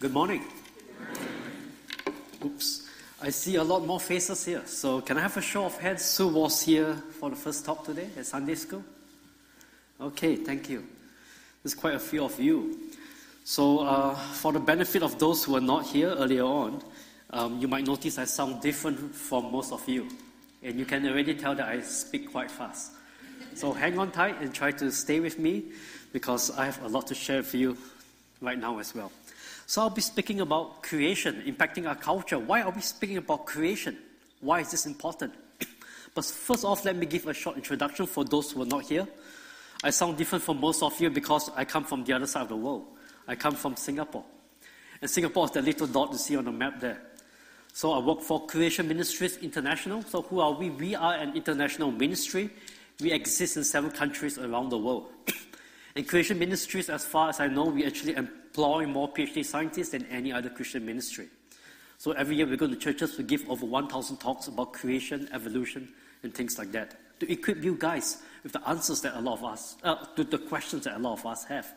Good morning. Oops. I see a lot more faces here. So, can I have a show of hands who was here for the first talk today at Sunday school? Okay, thank you. There's quite a few of you. So, uh, for the benefit of those who were not here earlier on, um, you might notice I sound different from most of you. And you can already tell that I speak quite fast. So, hang on tight and try to stay with me because I have a lot to share with you right now as well. So I'll be speaking about creation impacting our culture. Why are we speaking about creation? Why is this important? but first off, let me give a short introduction for those who are not here. I sound different from most of you because I come from the other side of the world. I come from Singapore. And Singapore is the little dot you see on the map there. So I work for Creation Ministries International. So who are we? We are an international ministry. We exist in seven countries around the world. and Creation Ministries, as far as I know, we actually employ more PhD scientists than any other Christian ministry. So every year we go to churches to give over 1,000 talks about creation, evolution, and things like that to equip you guys with the answers that a lot of us, uh, to the questions that a lot of us have.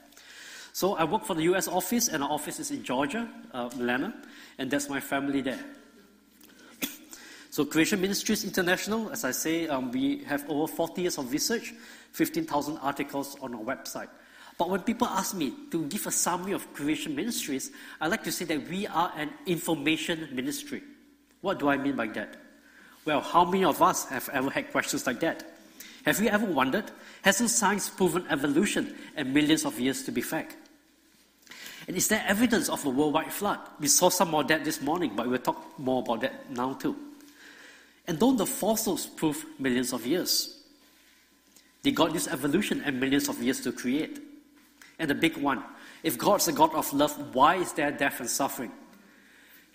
So I work for the U.S. office, and our office is in Georgia, uh, Atlanta, and that's my family there. So Creation Ministries International, as I say, um, we have over 40 years of research, 15,000 articles on our website. But when people ask me to give a summary of creation ministries, I like to say that we are an information ministry. What do I mean by that? Well, how many of us have ever had questions like that? Have you ever wondered, hasn't science proven evolution and millions of years to be fact? And is there evidence of a worldwide flood? We saw some more of that this morning, but we'll talk more about that now too. And don't the fossils prove millions of years? They got this evolution and millions of years to create. And the big one if God's a God of love, why is there death and suffering?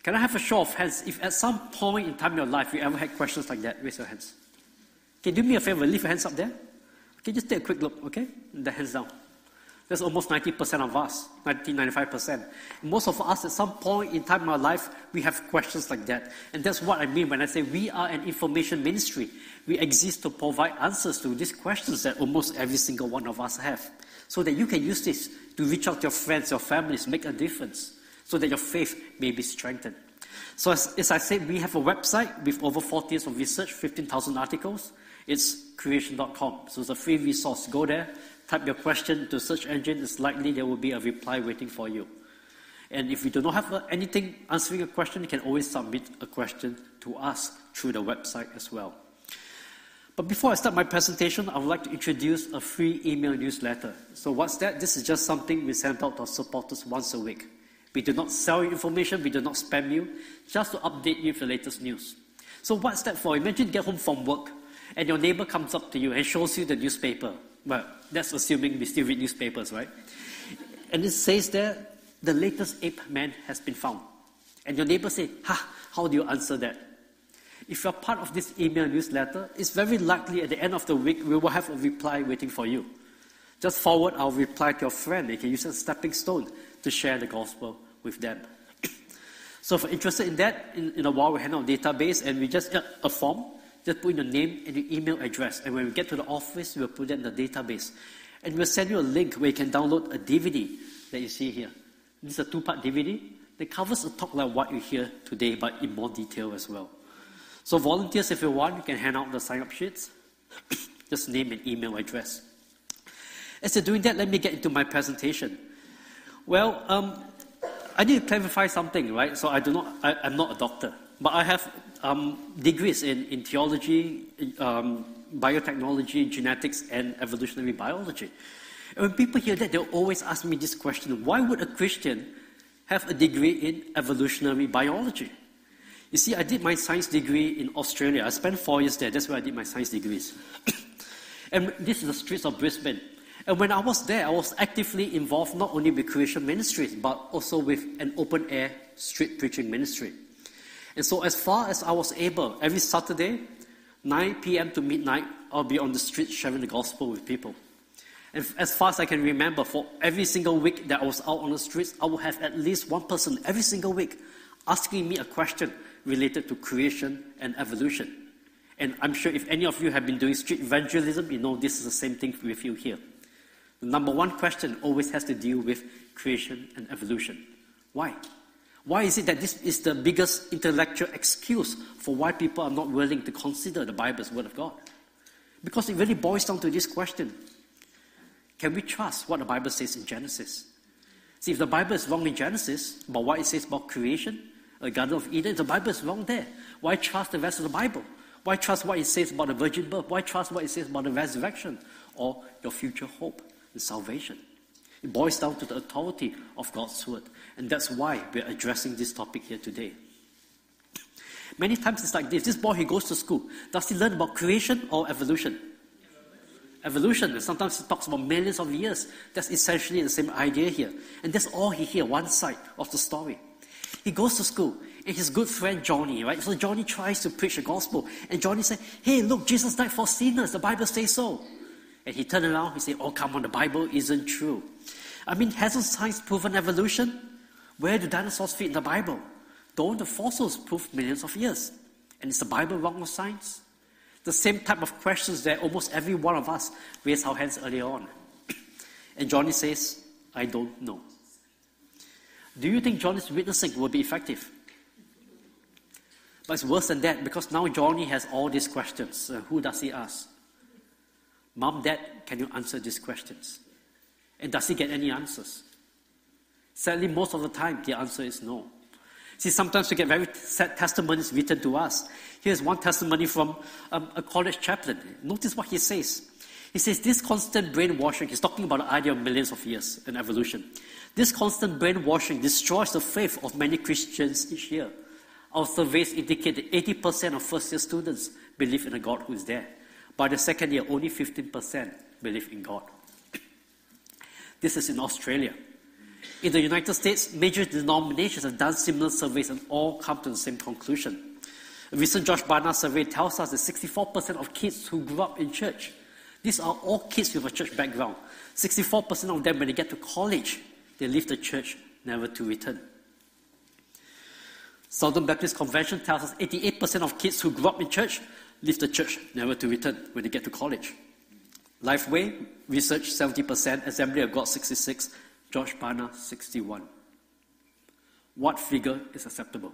Can I have a show of hands? If at some point in time in your life you ever had questions like that, raise your hands. Okay, do me a favor, leave your hands up there. Okay, just take a quick look, okay? The hands down. That's almost 90% of us, 90, 95%. Most of us, at some point in time in our life, we have questions like that. And that's what I mean when I say we are an information ministry. We exist to provide answers to these questions that almost every single one of us have so that you can use this to reach out to your friends, your families, make a difference, so that your faith may be strengthened. So, as, as I said, we have a website with over 40 years of research, 15,000 articles. It's creation.com. So, it's a free resource. Go there, type your question to search engine. It's likely there will be a reply waiting for you. And if you do not have anything answering a question, you can always submit a question to us through the website as well. But before I start my presentation, I would like to introduce a free email newsletter. So, what's that? This is just something we send out to our supporters once a week. We do not sell you information, we do not spam you, just to update you with the latest news. So, what's that for? Imagine you get home from work and your neighbor comes up to you and shows you the newspaper. Well, that's assuming we still read newspapers, right? And it says there, the latest ape man has been found. And your neighbor say, Ha, how do you answer that? If you're part of this email newsletter, it's very likely at the end of the week we will have a reply waiting for you. Just forward our reply to your friend. You can use a stepping stone to share the gospel with them. so if you're interested in that, in, in a while we out a database and we just a form, just put in your name and your email address. And when we get to the office, we'll put that in the database. And we'll send you a link where you can download a DVD that you see here. This is a two-part DVD that covers a talk like what you hear today, but in more detail as well. So volunteers, if you want, you can hand out the sign-up sheets. Just name and email address. As you're doing that, let me get into my presentation. Well, um, I need to clarify something, right? So I do not, I, am not a doctor, but I have um, degrees in, in theology, um, biotechnology, genetics, and evolutionary biology. And when people hear that, they'll always ask me this question: Why would a Christian have a degree in evolutionary biology? You see, I did my science degree in Australia. I spent four years there. That's where I did my science degrees. and this is the streets of Brisbane. And when I was there, I was actively involved not only with creation ministries, but also with an open air street preaching ministry. And so, as far as I was able, every Saturday, 9 p.m. to midnight, I'll be on the street sharing the gospel with people. And as far as I can remember, for every single week that I was out on the streets, I would have at least one person every single week asking me a question related to creation and evolution. And I'm sure if any of you have been doing street evangelism, you know this is the same thing with you here. The number one question always has to deal with creation and evolution. Why? Why is it that this is the biggest intellectual excuse for why people are not willing to consider the Bible as Word of God? Because it really boils down to this question Can we trust what the Bible says in Genesis? See, if the Bible is wrong in Genesis about what it says about creation, Uh, the Garden of Eden, the Bible is wrong there. Why trust the rest of the Bible? Why trust what it says about the virgin birth? Why trust what it says about the resurrection or your future hope and salvation? It boils down to the authority of God's word. And that's why we're addressing this topic here today. Many times it's like this. This boy, he goes to school. Does he learn about creation or evolution? Evolution. Sometimes he talks about millions of years. That's essentially the same idea here. And that's all he hears, one side of the story. He goes to school, and his good friend Johnny, right? So Johnny tries to preach the gospel, and Johnny said, Hey, look, Jesus died for sinners. The Bible says so. And he turned around, he said, Oh, come on, the Bible isn't true. I mean, hasn't science proven evolution? Where do dinosaurs fit in the Bible? Don't the fossils prove millions of years? And is the Bible wrong or science? The same type of questions that almost every one of us raised our hands earlier on. and Johnny says, I don't know. Do you think Johnny's witnessing will be effective? But it's worse than that because now Johnny has all these questions. Uh, who does he ask? Mom, Dad, can you answer these questions? And does he get any answers? Sadly, most of the time, the answer is no. See, sometimes we get very sad testimonies written to us. Here's one testimony from um, a college chaplain. Notice what he says. He says, This constant brainwashing, he's talking about the idea of millions of years in evolution. This constant brainwashing destroys the faith of many Christians each year. Our surveys indicate that 80% of first year students believe in a God who is there. By the second year, only 15% believe in God. This is in Australia. In the United States, major denominations have done similar surveys and all come to the same conclusion. A recent Josh Barna survey tells us that 64% of kids who grew up in church, these are all kids with a church background, 64% of them, when they get to college, they leave the church never to return. Southern Baptist Convention tells us 88% of kids who grew up in church leave the church never to return when they get to college. Lifeway Research 70%, Assembly of God 66, George Barna 61. What figure is acceptable?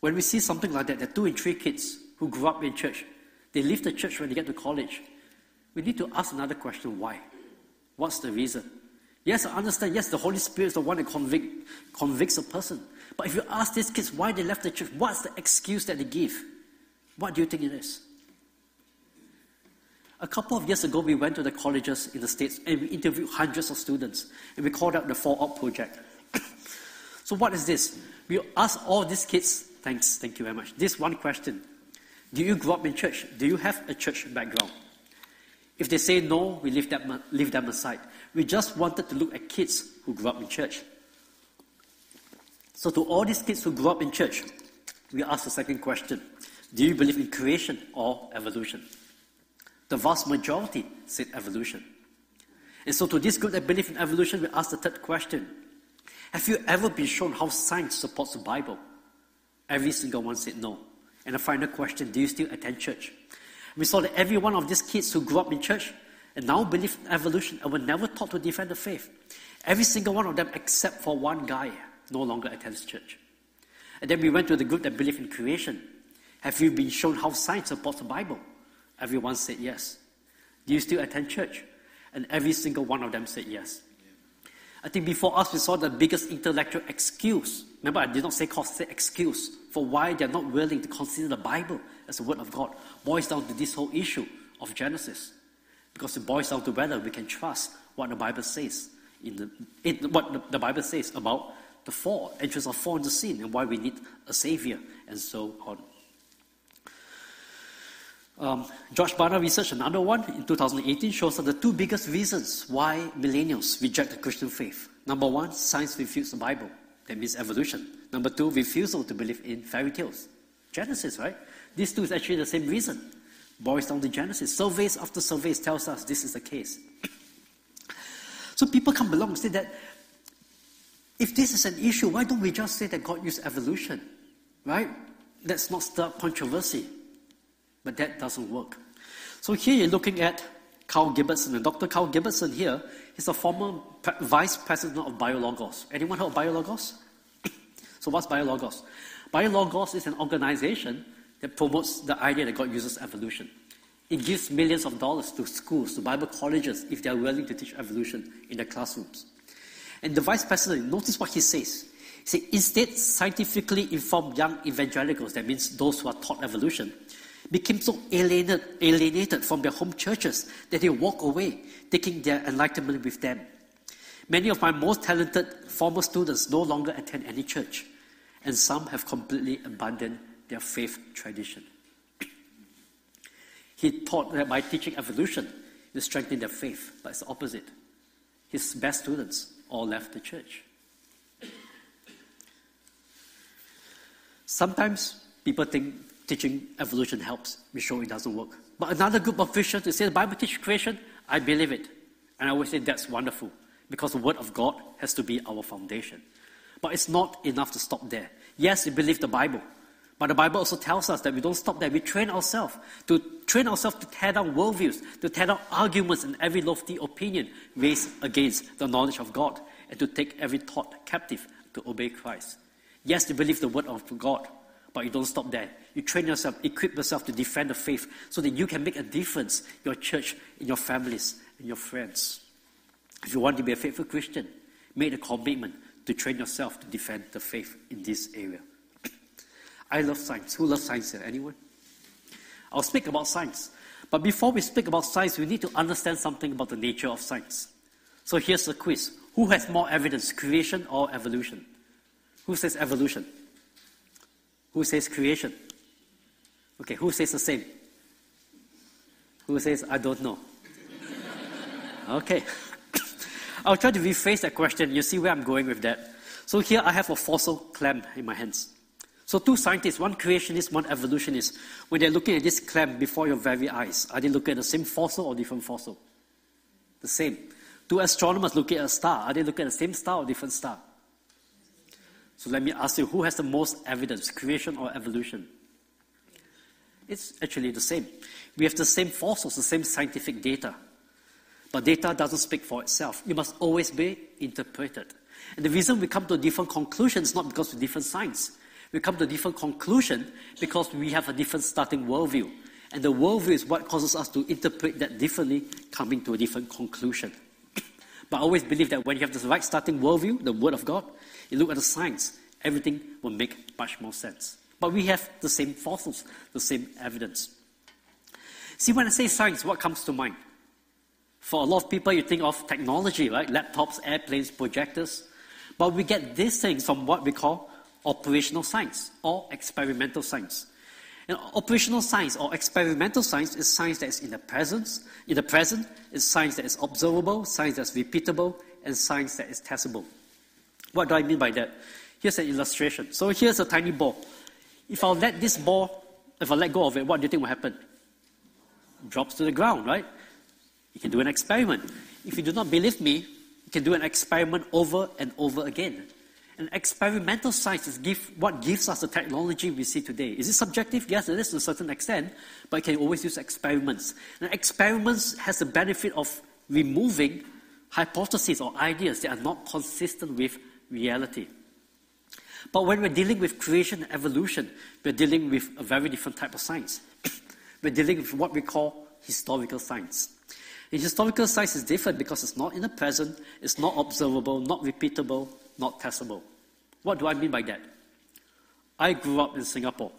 When we see something like that, that two in three kids who grew up in church, they leave the church when they get to college, we need to ask another question why? What's the reason? Yes, I understand. Yes, the Holy Spirit is the one that convict, convicts a person. But if you ask these kids why they left the church, what's the excuse that they give? What do you think it is? A couple of years ago, we went to the colleges in the States and we interviewed hundreds of students. And we called out the 4 Out Project. so, what is this? We asked all these kids, thanks, thank you very much, this one question Do you grow up in church? Do you have a church background? If they say no, we leave them, leave them aside. We just wanted to look at kids who grew up in church. So, to all these kids who grew up in church, we ask the second question Do you believe in creation or evolution? The vast majority said evolution. And so, to this group that believe in evolution, we ask the third question Have you ever been shown how science supports the Bible? Every single one said no. And the final question Do you still attend church? We saw that every one of these kids who grew up in church and now believe in evolution and were never taught to defend the faith. Every single one of them, except for one guy, no longer attends church. And then we went to the group that believe in creation. Have you been shown how science supports the Bible? Everyone said yes. Do you still attend church? And every single one of them said yes. I think before us, we saw the biggest intellectual excuse. Remember, I did not say cause, say excuse for why they're not willing to consider the Bible as the Word of God. Boils down to this whole issue of Genesis. Because it boils down to whether we can trust what the Bible says, in the, in, what the, Bible says about the fall, entrance of fall into sin, and why we need a Savior, and so on. Um, Josh Barna research, another one in 2018, shows that the two biggest reasons why millennials reject the Christian faith. Number one, science refutes the Bible. That means evolution. Number two, refusal to believe in fairy tales. Genesis, right? These two is actually the same reason boils down to Genesis. Surveys after surveys tells us this is the case. so people come along and say that if this is an issue, why don't we just say that God used evolution? Right? Let's not start controversy. But that doesn't work. So here you're looking at Karl Giberson. And Dr. Karl Giberson here is a former vice president of BioLogos. Anyone heard of BioLogos? so what's BioLogos? BioLogos is an organization that promotes the idea that God uses evolution. It gives millions of dollars to schools, to Bible colleges, if they are willing to teach evolution in their classrooms. And the vice president, notice what he says. He said, instead, scientifically informed young evangelicals, that means those who are taught evolution, became so alienated, alienated from their home churches that they walk away, taking their enlightenment with them. Many of my most talented former students no longer attend any church, and some have completely abandoned their faith tradition. He taught that by teaching evolution, to strengthen their faith, but it's the opposite. His best students all left the church. Sometimes people think teaching evolution helps. We show it doesn't work. But another group of Christians who say the Bible teaches creation, I believe it. And I always say that's wonderful because the Word of God has to be our foundation. But it's not enough to stop there. Yes, we believe the Bible. But the Bible also tells us that we don't stop there. We train ourselves to train ourselves to tear down worldviews, to tear down arguments and every lofty opinion raised against the knowledge of God, and to take every thought captive to obey Christ. Yes, you believe the word of God, but you don't stop there. You train yourself, equip yourself to defend the faith so that you can make a difference in your church, in your families, in your friends. If you want to be a faithful Christian, make a commitment to train yourself to defend the faith in this area. I love science. Who loves science here? Anyone? I'll speak about science. But before we speak about science, we need to understand something about the nature of science. So here's a quiz. Who has more evidence, creation or evolution? Who says evolution? Who says creation? Okay, who says the same? Who says, I don't know? okay. I'll try to rephrase that question. You see where I'm going with that. So here I have a fossil clam in my hands. So two scientists, one creationist, one evolutionist, when they're looking at this clam before your very eyes, are they looking at the same fossil or different fossil? The same. Two astronomers looking at a star, are they looking at the same star or different star? So let me ask you, who has the most evidence, creation or evolution? It's actually the same. We have the same fossils, the same scientific data. But data doesn't speak for itself. It must always be interpreted. And the reason we come to different conclusion is not because of different science. We come to different conclusion because we have a different starting worldview. And the worldview is what causes us to interpret that differently, coming to a different conclusion. but I always believe that when you have the right starting worldview, the Word of God, you look at the science, everything will make much more sense. But we have the same fossils, the same evidence. See, when I say science, what comes to mind? For a lot of people, you think of technology, right? Laptops, airplanes, projectors. But we get these things from what we call operational science or experimental science. And operational science or experimental science is science that is in the present. In the present, it's science that is observable, science that's repeatable, and science that is testable. What do I mean by that? Here's an illustration. So here's a tiny ball. If I let this ball, if I let go of it, what do you think will happen? It drops to the ground, right? You can do an experiment. If you do not believe me, you can do an experiment over and over again. And experimental science is give, what gives us the technology we see today. Is it subjective? Yes, it is to a certain extent, but you can always use experiments. And experiments has the benefit of removing hypotheses or ideas that are not consistent with reality. But when we're dealing with creation and evolution, we're dealing with a very different type of science. we're dealing with what we call historical science. And historical science is different because it's not in the present, it's not observable, not repeatable, not testable. What do I mean by that? I grew up in Singapore.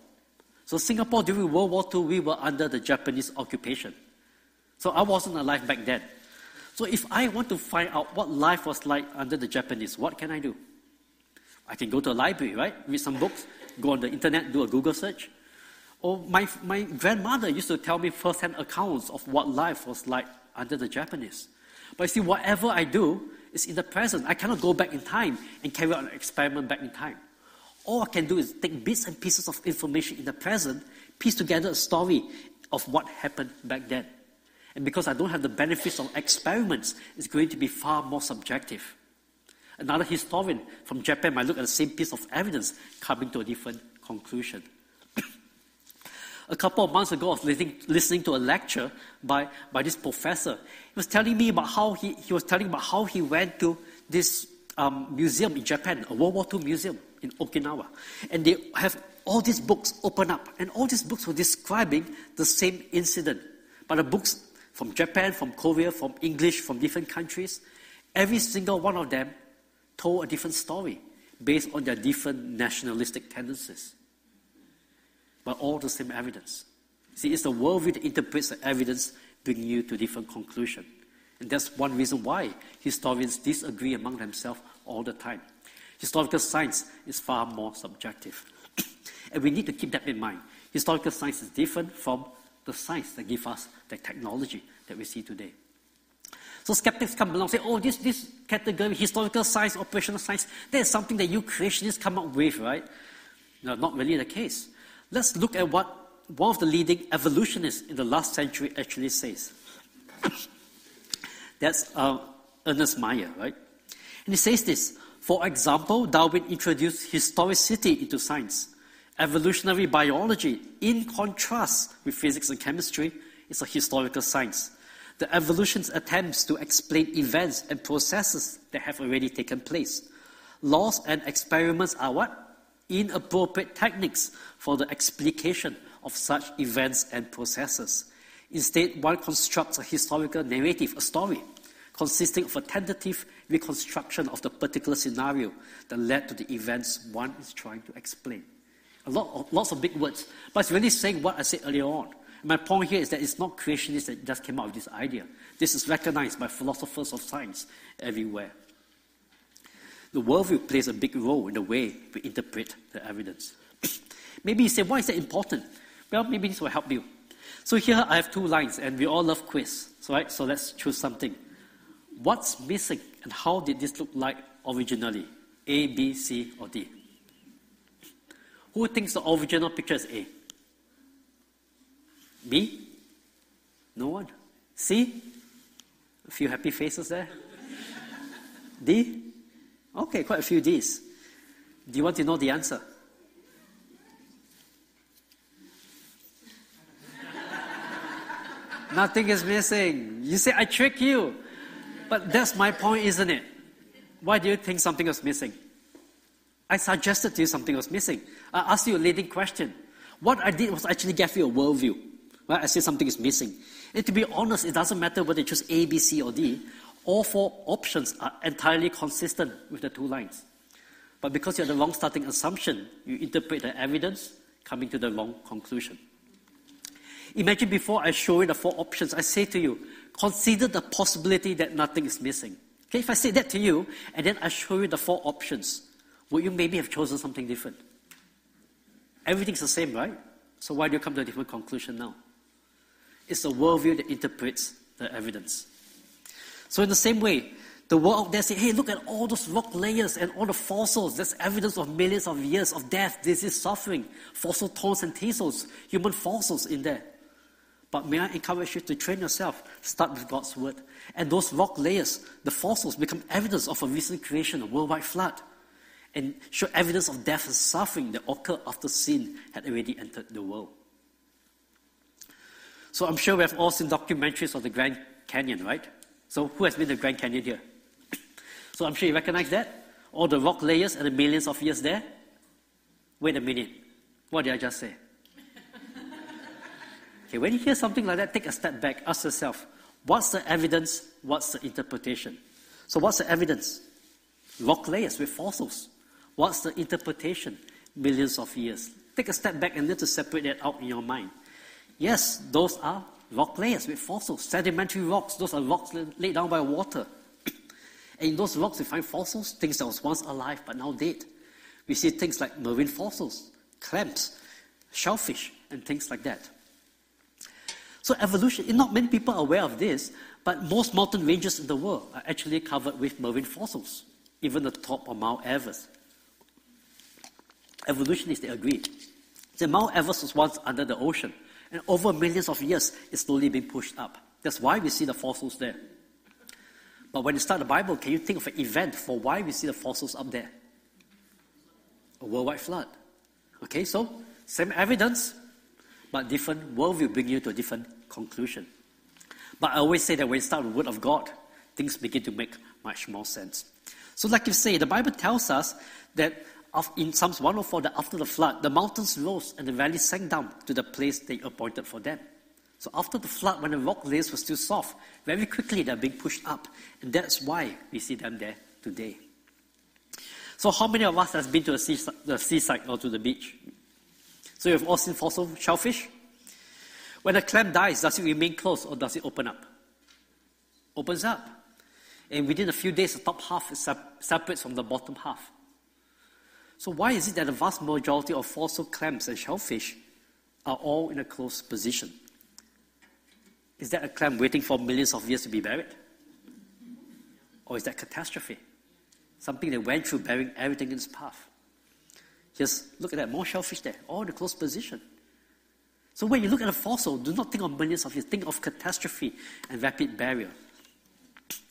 So, Singapore during World War II, we were under the Japanese occupation. So, I wasn't alive back then. So, if I want to find out what life was like under the Japanese, what can I do? I can go to a library, right? Read some books, go on the internet, do a Google search. Or my, my grandmother used to tell me first-hand accounts of what life was like under the Japanese. But you see, whatever I do, is in the present. I cannot go back in time and carry out an experiment back in time. All I can do is take bits and pieces of information in the present, piece together a story of what happened back then. And because I don't have the benefits of experiments, it's going to be far more subjective. Another historian from Japan might look at the same piece of evidence, coming to a different conclusion. A couple of months ago, I was listening, to a lecture by, by this professor. He was telling me about how he, he was telling about how he went to this um, museum in Japan, a World War II museum in Okinawa. And they have all these books open up, and all these books were describing the same incident. But the books from Japan, from Korea, from English, from different countries, every single one of them told a different story based on their different nationalistic tendencies. But all the same evidence. See, it's the worldview that interprets the evidence, bringing you to different conclusion. And that's one reason why historians disagree among themselves all the time. Historical science is far more subjective. and we need to keep that in mind. Historical science is different from the science that gives us the technology that we see today. So skeptics come along and say, oh, this, this category, historical science, operational science, that is something that you creationists come up with, right? No, not really the case. Let's look at what one of the leading evolutionists in the last century actually says. That's uh, Ernst Mayr, right? And he says this For example, Darwin introduced historicity into science. Evolutionary biology, in contrast with physics and chemistry, is a historical science the evolution's attempts to explain events and processes that have already taken place. Laws and experiments are what? Inappropriate techniques for the explication of such events and processes. Instead, one constructs a historical narrative, a story, consisting of a tentative reconstruction of the particular scenario that led to the events one is trying to explain. A lot of, lots of big words, but it's really saying what I said earlier on. My point here is that it's not creationists that just came up with this idea. This is recognized by philosophers of science everywhere. The worldview plays a big role in the way we interpret the evidence. maybe you say, why is that important? Well, maybe this will help you. So here I have two lines, and we all love quiz. Right, so let's choose something. What's missing, and how did this look like originally? A, B, C, or D? Who thinks the original picture is A? B? No one. C? A few happy faces there. D? Okay, quite a few Ds. Do you want to know the answer? Nothing is missing. You say, I trick you. But that's my point, isn't it? Why do you think something was missing? I suggested to you something was missing. I asked you a leading question. What I did was actually give you a worldview. Right? I said something is missing. And to be honest, it doesn't matter whether you choose A, B, C, or D. All four options are entirely consistent with the two lines. But because you have the wrong starting assumption, you interpret the evidence, coming to the wrong conclusion. Imagine before I show you the four options, I say to you, consider the possibility that nothing is missing. Okay, if I say that to you, and then I show you the four options, would you maybe have chosen something different? Everything's the same, right? So why do you come to a different conclusion now? It's the worldview that interprets the evidence. So, in the same way, the world out there say, hey, look at all those rock layers and all the fossils. There's evidence of millions of years of death, disease, suffering, fossil thorns and thistles, human fossils in there. But may I encourage you to train yourself, start with God's word. And those rock layers, the fossils, become evidence of a recent creation, a worldwide flood, and show evidence of death and suffering that occurred after sin had already entered the world. So I'm sure we have all seen documentaries of the Grand Canyon, right? So who has been the Grand Canyon here? so I'm sure you recognize that. All the rock layers and the millions of years there. Wait a minute. What did I just say? okay, when you hear something like that, take a step back. Ask yourself, what's the evidence? What's the interpretation? So what's the evidence? Rock layers with fossils. What's the interpretation? Millions of years. Take a step back and need to separate that out in your mind. Yes, those are rock layers with fossils, sedimentary rocks. Those are rocks laid down by water. and in those rocks, we find fossils, things that was once alive but now dead. We see things like marine fossils, clams, shellfish, and things like that. So evolution, eh, not many people are aware of this, but most mountain ranges in the world are actually covered with marine fossils, even the top of Mount Everest. Evolutionists, they agree. The Mount Everest was once under the ocean, and over millions of years, it's slowly being pushed up. That's why we see the fossils there. But when you start the Bible, can you think of an event for why we see the fossils up there? A worldwide flood. Okay, so same evidence, but different worldview bring you to a different conclusion. But I always say that when you start with the Word of God, things begin to make much more sense. So, like you say, the Bible tells us that in Psalms 104, that after the flood, the mountains rose and the valleys sank down to the place they appointed for them. So, after the flood, when the rock layers were still soft, very quickly they're being pushed up. And that's why we see them there today. So, how many of us has been to the, sea, the seaside or to the beach? So, you've all seen fossil shellfish? When a clam dies, does it remain closed or does it open up? Opens up. And within a few days, the top half is separates from the bottom half. So, why is it that the vast majority of fossil clams and shellfish are all in a closed position? Is that a clam waiting for millions of years to be buried? Or is that catastrophe? Something that went through burying everything in its path. Just look at that, more shellfish there, all in a close position. So when you look at a fossil, do not think of millions of years, think of catastrophe and rapid burial.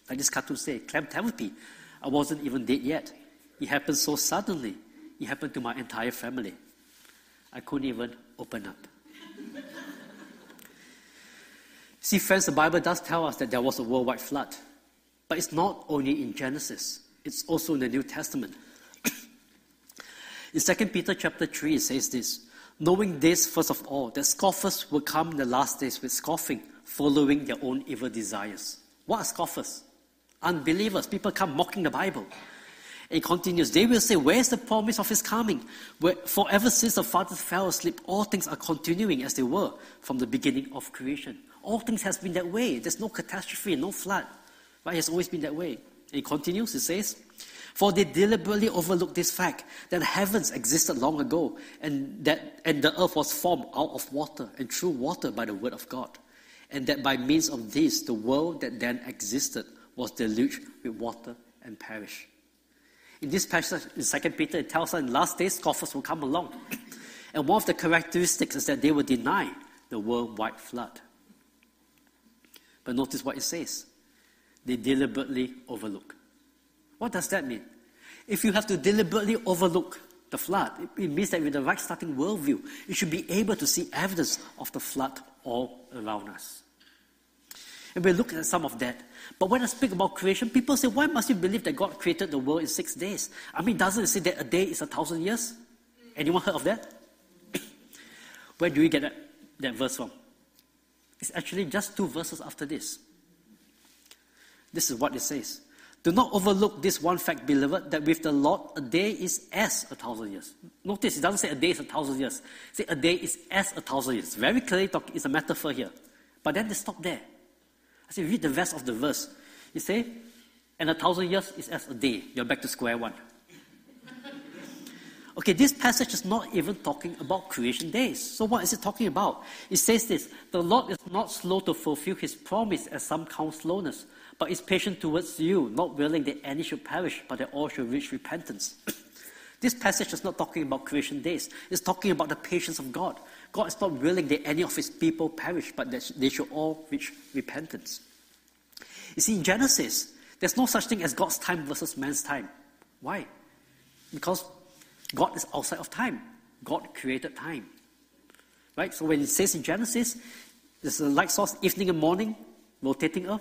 Like this cartoon say, clam therapy. I wasn't even dead yet. It happened so suddenly. It happened to my entire family. I couldn't even open up. See, friends, the Bible does tell us that there was a worldwide flood. But it's not only in Genesis, it's also in the New Testament. in 2 Peter chapter 3, it says this Knowing this, first of all, that scoffers will come in the last days with scoffing, following their own evil desires. What are scoffers? Unbelievers. People come mocking the Bible. It continues, they will say, Where's the promise of his coming? For ever since the fathers fell asleep, all things are continuing as they were from the beginning of creation. All things has been that way. There's no catastrophe, no flood. Right? it has always been that way. It continues, it says, For they deliberately overlooked this fact that heavens existed long ago, and that and the earth was formed out of water and through water by the word of God. And that by means of this the world that then existed was deluged with water and perished. In this passage in 2 Peter, it tells us in the last days scoffers will come along. And one of the characteristics is that they will deny the worldwide flood. But notice what it says they deliberately overlook. What does that mean? If you have to deliberately overlook the flood, it means that with the right starting worldview, you should be able to see evidence of the flood all around us. And we're looking at some of that. But when I speak about creation, people say, why must you believe that God created the world in six days? I mean, doesn't it say that a day is a thousand years? Anyone heard of that? Where do we get that, that verse from? It's actually just two verses after this. This is what it says. Do not overlook this one fact, beloved, that with the Lord a day is as a thousand years. Notice it doesn't say a day is a thousand years. It says a day is as a thousand years. Very clearly talk, it's a metaphor here. But then they stop there. I say read the rest of the verse. You say, and a thousand years is as a day. You're back to square one. Okay, this passage is not even talking about creation days. So, what is it talking about? It says this The Lord is not slow to fulfill his promise, as some count slowness, but is patient towards you, not willing that any should perish, but that all should reach repentance. this passage is not talking about creation days, it's talking about the patience of God. God is not willing that any of his people perish, but that they should all reach repentance. You see, in Genesis, there's no such thing as God's time versus man's time. Why? Because God is outside of time. God created time. Right? So when it says in Genesis, there's a light source, evening and morning, rotating earth,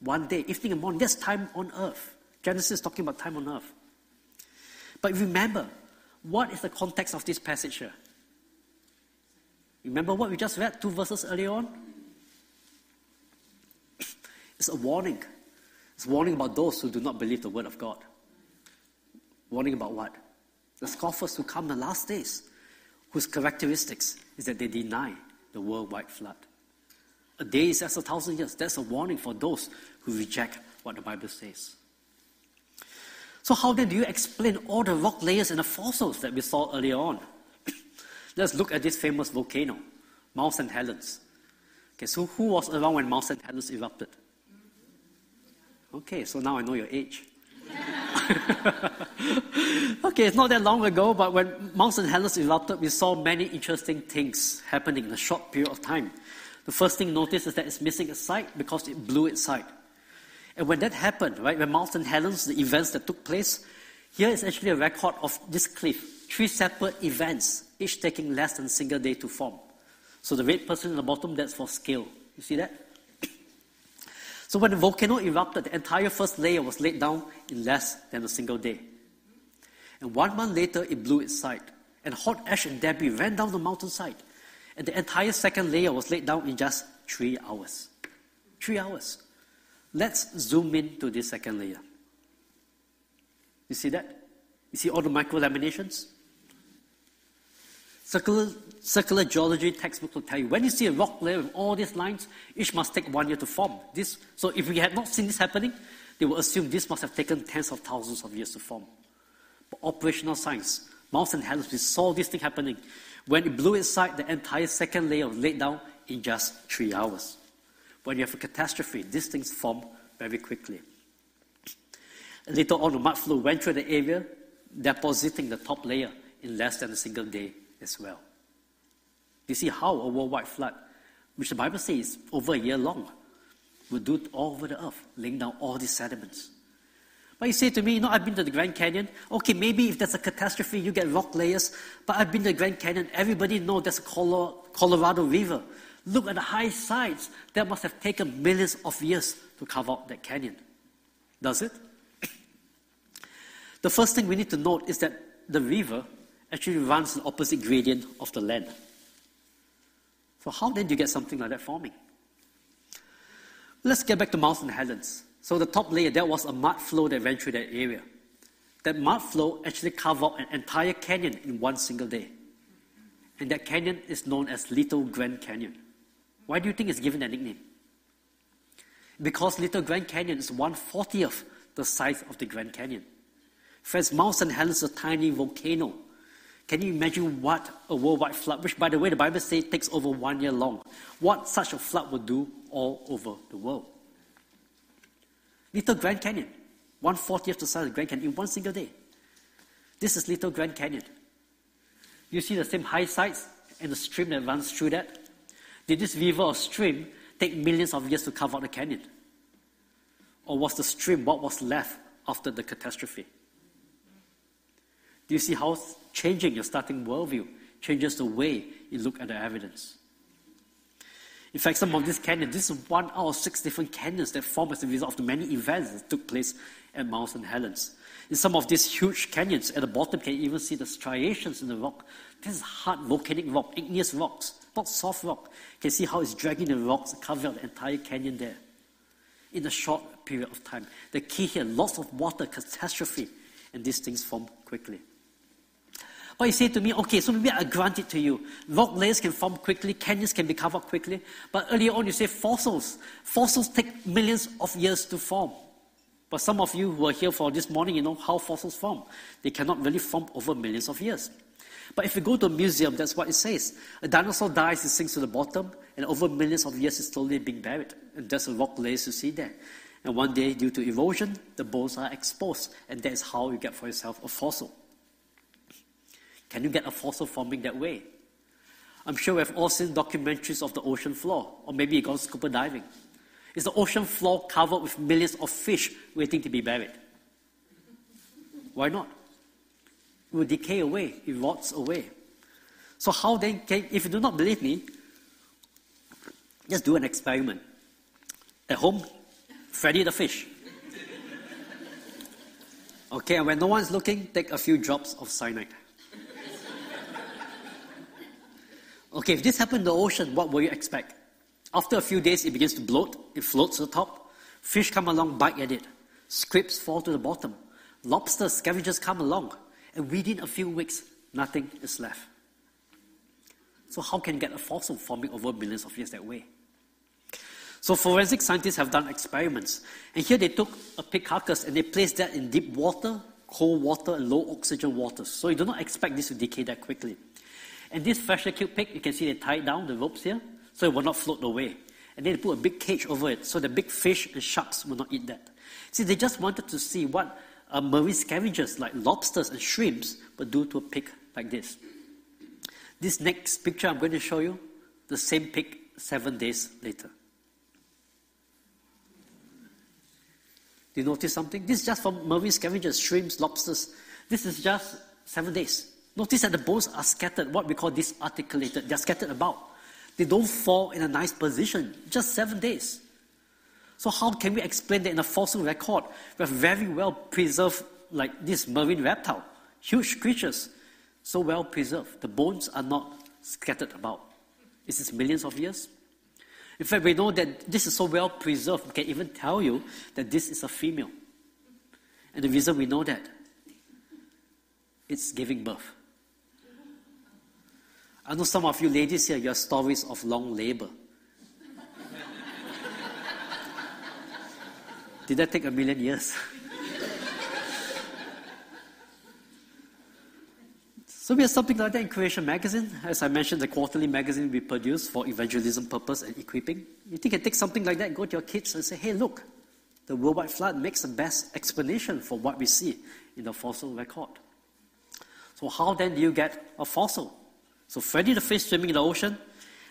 one day, evening and morning, that's time on earth. Genesis is talking about time on earth. But remember, what is the context of this passage here? Remember what we just read two verses earlier on? It's a warning. It's a warning about those who do not believe the word of God. Warning about what? the scoffers who come in the last days, whose characteristics is that they deny the worldwide flood. A day is as a thousand years. That's a warning for those who reject what the Bible says. So, how then do you explain all the rock layers and the fossils that we saw earlier on? Let's look at this famous volcano, Mount St. Helens. Okay, so who was around when Mount St. Helens erupted? Okay, so now I know your age. okay, it's not that long ago, but when Mount St. Helens erupted, we saw many interesting things happening in a short period of time. The first thing noticed is that it's missing a side because it blew its side. And when that happened, right, when Mount St. Helens, the events that took place, here is actually a record of this cliff. Three separate events, each taking less than a single day to form. So the red person in the bottom, that's for scale. You see that? So when the volcano erupted, the entire first layer was laid down in less than a single day. And one month later, it blew its side, and hot ash and debris ran down the mountainside. And the entire second layer was laid down in just three hours. Three hours. Let's zoom in to this second layer. You see that? You see all the micro laminations? Circular, circular geology textbook will tell you when you see a rock layer with all these lines, each must take one year to form. This, so if we had not seen this happening, they will assume this must have taken tens of thousands of years to form. But operational science, Mount St. Helens, we saw this thing happening. When it blew inside, the entire second layer was laid down in just three hours. When you have a catastrophe, these things form very quickly. Later on, the mud flow went through the area, depositing the top layer in less than a single day as well. You see how a worldwide flood, which the Bible says is over a year long, will do it all over the earth, laying down all these sediments. But you say to me, you know, I've been to the Grand Canyon. Okay, maybe if there's a catastrophe, you get rock layers. But I've been to the Grand Canyon. Everybody knows there's a Colorado River. Look at the high sides. That must have taken millions of years to carve out that canyon. Does it? the first thing we need to note is that the river actually runs the opposite gradient of the land. So, how then do you get something like that forming? Let's get back to Mount St. Helens. So, the top layer, there was a mud flow that ran through that area. That mud flow actually out an entire canyon in one single day. And that canyon is known as Little Grand Canyon. Why do you think it's given that nickname? Because Little Grand Canyon is one fortieth the size of the Grand Canyon. Friends, Mount St. Helens is a tiny volcano can you imagine what a worldwide flood, which by the way the Bible says takes over one year long, what such a flood would do all over the world? Little Grand Canyon, one fortieth the size of the Grand Canyon in one single day. This is Little Grand Canyon. You see the same high sides and the stream that runs through that? Did this river or stream take millions of years to out the canyon? Or was the stream what was left after the catastrophe? Do you see how changing your starting worldview changes the way you look at the evidence? In fact, some of these canyons, this is one out of six different canyons that form as a result of the many events that took place at Mount St. Helens. In some of these huge canyons, at the bottom, you can even see the striations in the rock. This is hard volcanic rock, igneous rocks, not soft rock. You can see how it's dragging the rocks, covering the entire canyon there in a short period of time. The key here, lots of water, catastrophe, and these things form quickly. Or you say to me, okay, so maybe I grant it to you. Rock layers can form quickly, canyons can be covered quickly. But earlier on, you say fossils. Fossils take millions of years to form. But some of you who are here for this morning, you know how fossils form. They cannot really form over millions of years. But if you go to a museum, that's what it says. A dinosaur dies, it sinks to the bottom, and over millions of years, it's slowly being buried. And that's a rock layers you see there. And one day, due to erosion, the bones are exposed, and that is how you get for yourself a fossil. Can you get a fossil forming that way? I'm sure we've all seen documentaries of the ocean floor, or maybe you've gone scuba diving. Is the ocean floor covered with millions of fish waiting to be buried? Why not? It will decay away, it rots away. So, how then can, if you do not believe me, just do an experiment. At home, Freddy the fish. Okay, and when no one's looking, take a few drops of cyanide. Okay, if this happened in the ocean, what will you expect? After a few days, it begins to bloat, it floats to the top. Fish come along, bite at it. Squibs fall to the bottom. Lobsters, scavengers come along. And within a few weeks, nothing is left. So, how can you get a fossil forming over millions of years that way? So, forensic scientists have done experiments. And here they took a pig carcass and they placed that in deep water, cold water, and low oxygen waters. So, you do not expect this to decay that quickly. And this freshly killed pig, you can see they tied down the ropes here, so it will not float away. And then they put a big cage over it, so the big fish and sharks will not eat that. See, they just wanted to see what uh, marine scavengers like lobsters and shrimps would do to a pig like this. This next picture I'm going to show you, the same pig seven days later. Do you notice something? This is just for marine scavengers, shrimps, lobsters. This is just seven days. Notice that the bones are scattered, what we call disarticulated. They're scattered about. They don't fall in a nice position, just seven days. So how can we explain that in a fossil record, we have very well preserved, like this marine reptile, huge creatures, so well preserved. The bones are not scattered about. Is this millions of years? In fact, we know that this is so well preserved, we can even tell you that this is a female. And the reason we know that, it's giving birth. I know some of you ladies here, your stories of long labor. Did that take a million years? so we have something like that in Creation Magazine. As I mentioned, the quarterly magazine we produce for evangelism purpose and equipping. You think you take something like that, go to your kids and say, hey, look, the worldwide flood makes the best explanation for what we see in the fossil record. So how then do you get a fossil? So Freddy the fish swimming in the ocean,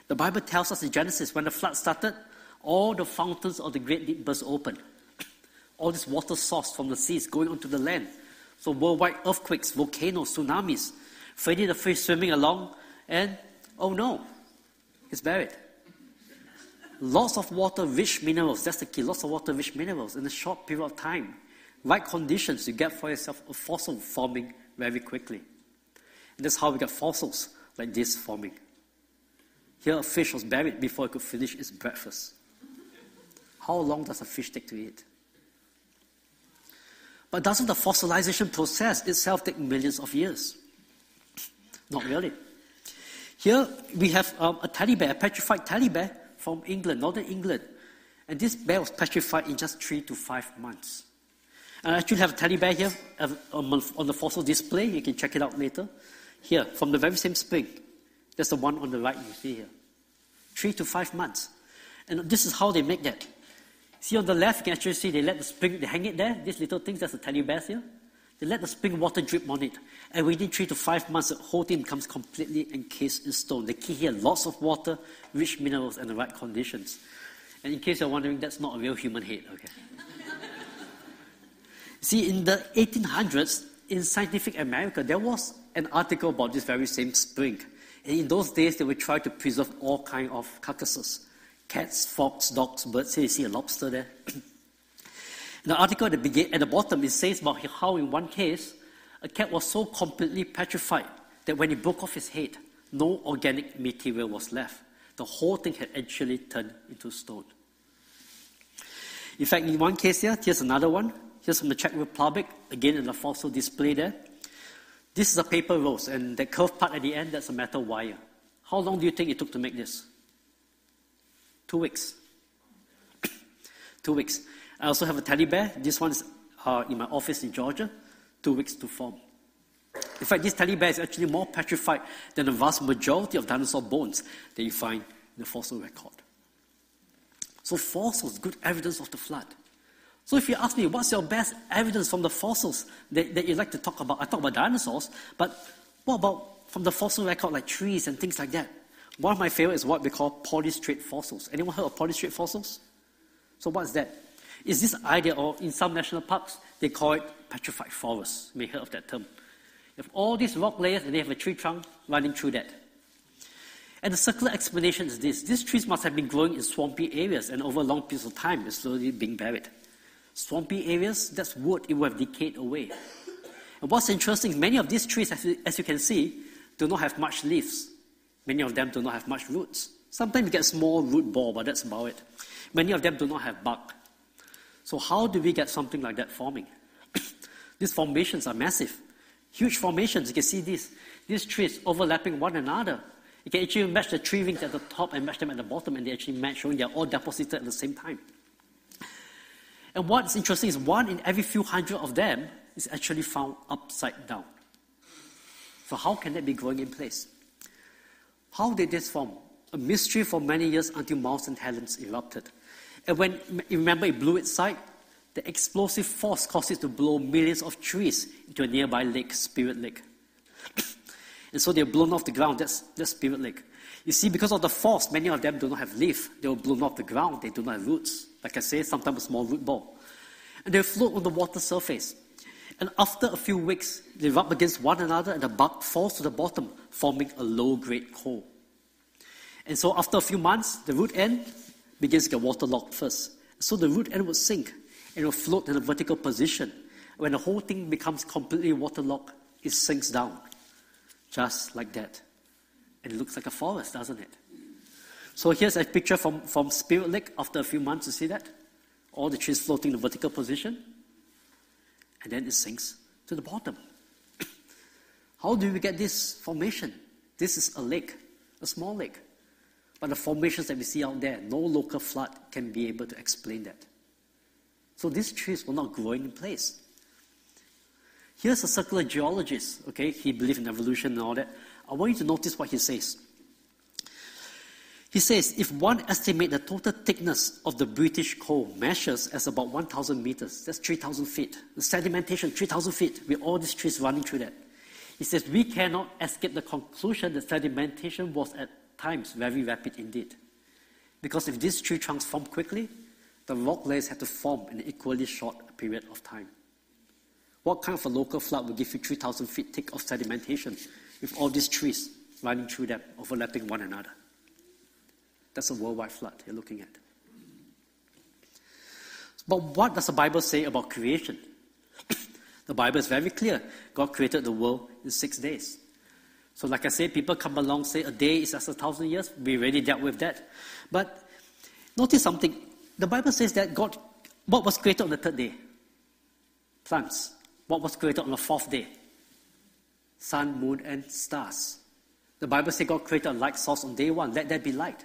the Bible tells us in Genesis when the flood started, all the fountains of the great deep burst open. All this water source from the seas going onto the land. So worldwide earthquakes, volcanoes, tsunamis. Freddy the fish swimming along, and oh no, he's buried. Lots of water, rich minerals. That's the key. Lots of water, rich minerals in a short period of time. Right conditions, you get for yourself a fossil forming very quickly. And that's how we get fossils like this forming. Here, a fish was buried before it could finish its breakfast. How long does a fish take to eat? But doesn't the fossilization process itself take millions of years? Not really. Here we have um, a teddy bear, a petrified teddy bear from England, northern England. And this bear was petrified in just three to five months. And I actually have a teddy bear here uh, on the fossil display. You can check it out later. Here, from the very same spring. That's the one on the right you see here. Three to five months. And this is how they make that. See on the left, you can actually see they let the spring, they hang it there, these little things, that's the teddy bears here. They let the spring water drip on it. And within three to five months, the whole thing becomes completely encased in stone. The key here, lots of water, rich minerals, and the right conditions. And in case you're wondering, that's not a real human head, okay? See, in the 1800s, in Scientific America, there was an article about this very same spring. And in those days, they would try to preserve all kind of carcasses. Cats, fox, dogs, birds. Here you see a lobster there. the article at the, begin, at the bottom, it says about how in one case, a cat was so completely petrified that when it broke off his head, no organic material was left. The whole thing had actually turned into stone. In fact, in one case here, here's another one. Here's from the Czech Republic, again in the fossil display there. This is a paper rose, and the curved part at the end, that's a metal wire. How long do you think it took to make this? Two weeks. Two weeks. I also have a teddy bear. This one is uh, in my office in Georgia. Two weeks to form. In fact, this teddy bear is actually more petrified than the vast majority of dinosaur bones that you find in the fossil record. So fossils, good evidence of the flood. So if you ask me, what's your best evidence from the fossils that, that you like to talk about? I talk about dinosaurs, but what about from the fossil record like trees and things like that? One of my favorite is what we call polystrate fossils. Anyone heard of polystrate fossils? So what's that? Is this idea, or in some national parks, they call it petrified forests. You may have heard of that term. You have all these rock layers and they have a tree trunk running through that. And the circular explanation is this. These trees must have been growing in swampy areas and over long periods of time, it's slowly being buried. Swampy areas, that's wood, it will have decayed away. And what's interesting is many of these trees, as you, as you can see, do not have much leaves. Many of them do not have much roots. Sometimes you get small root ball, but that's about it. Many of them do not have bark. So how do we get something like that forming? these formations are massive. Huge formations. You can see these, these trees overlapping one another. You can actually match the tree rings at the top and match them at the bottom, and they actually match, showing they're all deposited at the same time. And what's interesting is one in every few hundred of them is actually found upside down. So, how can that be growing in place? How did this form? A mystery for many years until Mount St. Helens erupted. And when, remember, it blew its side, the explosive force caused it to blow millions of trees into a nearby lake, Spirit Lake. and so they're blown off the ground. That's, that's Spirit Lake. You see, because of the force, many of them do not have leaf. They were blown off the ground. They do not have roots. Like I say, sometimes a small root ball. And they float on the water surface. And after a few weeks, they rub against one another and the bark falls to the bottom, forming a low grade coal. And so after a few months, the root end begins to get waterlogged first. So the root end will sink and it will float in a vertical position. When the whole thing becomes completely waterlogged, it sinks down. Just like that. And it looks like a forest, doesn't it? So here's a picture from, from Spirit Lake after a few months. You see that? All the trees floating in a vertical position. And then it sinks to the bottom. How do we get this formation? This is a lake, a small lake. But the formations that we see out there, no local flood can be able to explain that. So these trees were not growing in place. Here's a circular geologist, okay? He believed in evolution and all that. I want you to notice what he says. He says if one estimate the total thickness of the British coal measures as about 1,000 meters, that's 3,000 feet. The sedimentation, 3,000 feet, with all these trees running through that. He says we cannot escape the conclusion that sedimentation was at times very rapid indeed. Because if these tree trunks form quickly, the rock layers have to form in an equally short period of time. What kind of a local flood will give you 3,000 feet thick of sedimentation with all these trees running through them, overlapping one another? That's a worldwide flood you're looking at. But what does the Bible say about creation? the Bible is very clear. God created the world in six days. So, like I said, people come along say a day is as a thousand years. We already dealt with that. But notice something. The Bible says that God, what was created on the third day? Plants. What was created on the fourth day? Sun, moon, and stars. The Bible says God created a light source on day one. Let there be light.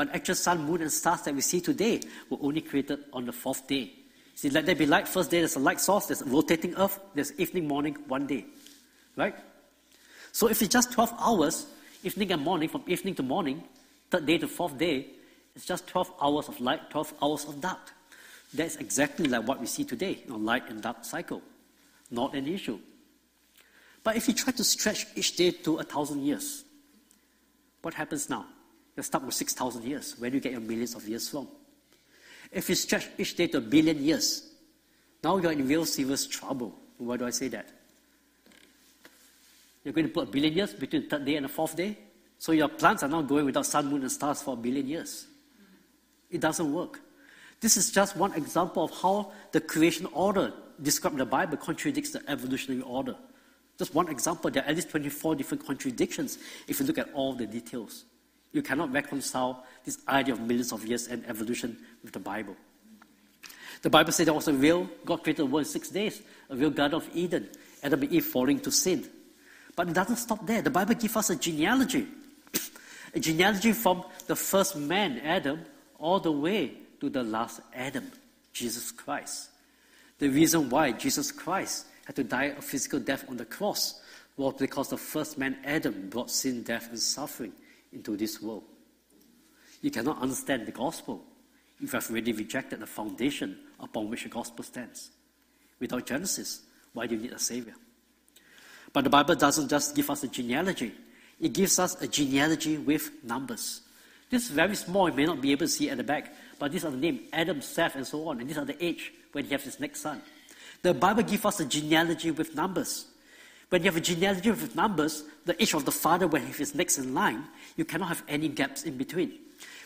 But actual sun, moon, and stars that we see today were only created on the fourth day. See, let there be light. First day, there's a light source, there's a rotating earth, there's evening, morning, one day. Right? So if it's just 12 hours, evening and morning, from evening to morning, third day to fourth day, it's just 12 hours of light, 12 hours of dark. That's exactly like what we see today, know, light and dark cycle. Not an issue. But if you try to stretch each day to a thousand years, what happens now? You're stuck with 6,000 years. Where do you get your millions of years from? If you stretch each day to a billion years, now you're in real serious trouble. Why do I say that? You're going to put a billion years between the third day and the fourth day? So your plants are now going without sun, moon, and stars for a billion years. It doesn't work. This is just one example of how the creation order described in the Bible contradicts the evolutionary order. Just one example, there are at least 24 different contradictions if you look at all the details. You cannot reconcile this idea of millions of years and evolution with the Bible. The Bible says there was a real, God created the world in six days, a real Garden of Eden, Adam and Eve falling to sin. But it doesn't stop there. The Bible gives us a genealogy. a genealogy from the first man, Adam, all the way to the last Adam, Jesus Christ. The reason why Jesus Christ had to die a physical death on the cross was because the first man, Adam, brought sin, death, and suffering into this world. You cannot understand the gospel if you have already rejected the foundation upon which the gospel stands. Without Genesis, why do you need a savior? But the Bible doesn't just give us a genealogy, it gives us a genealogy with numbers. This is very small, you may not be able to see at the back, but these are the names Adam, Seth, and so on, and these are the age when he has his next son. The Bible gives us a genealogy with numbers. When you have a genealogy with numbers, the age of the father when he is next in line, you cannot have any gaps in between.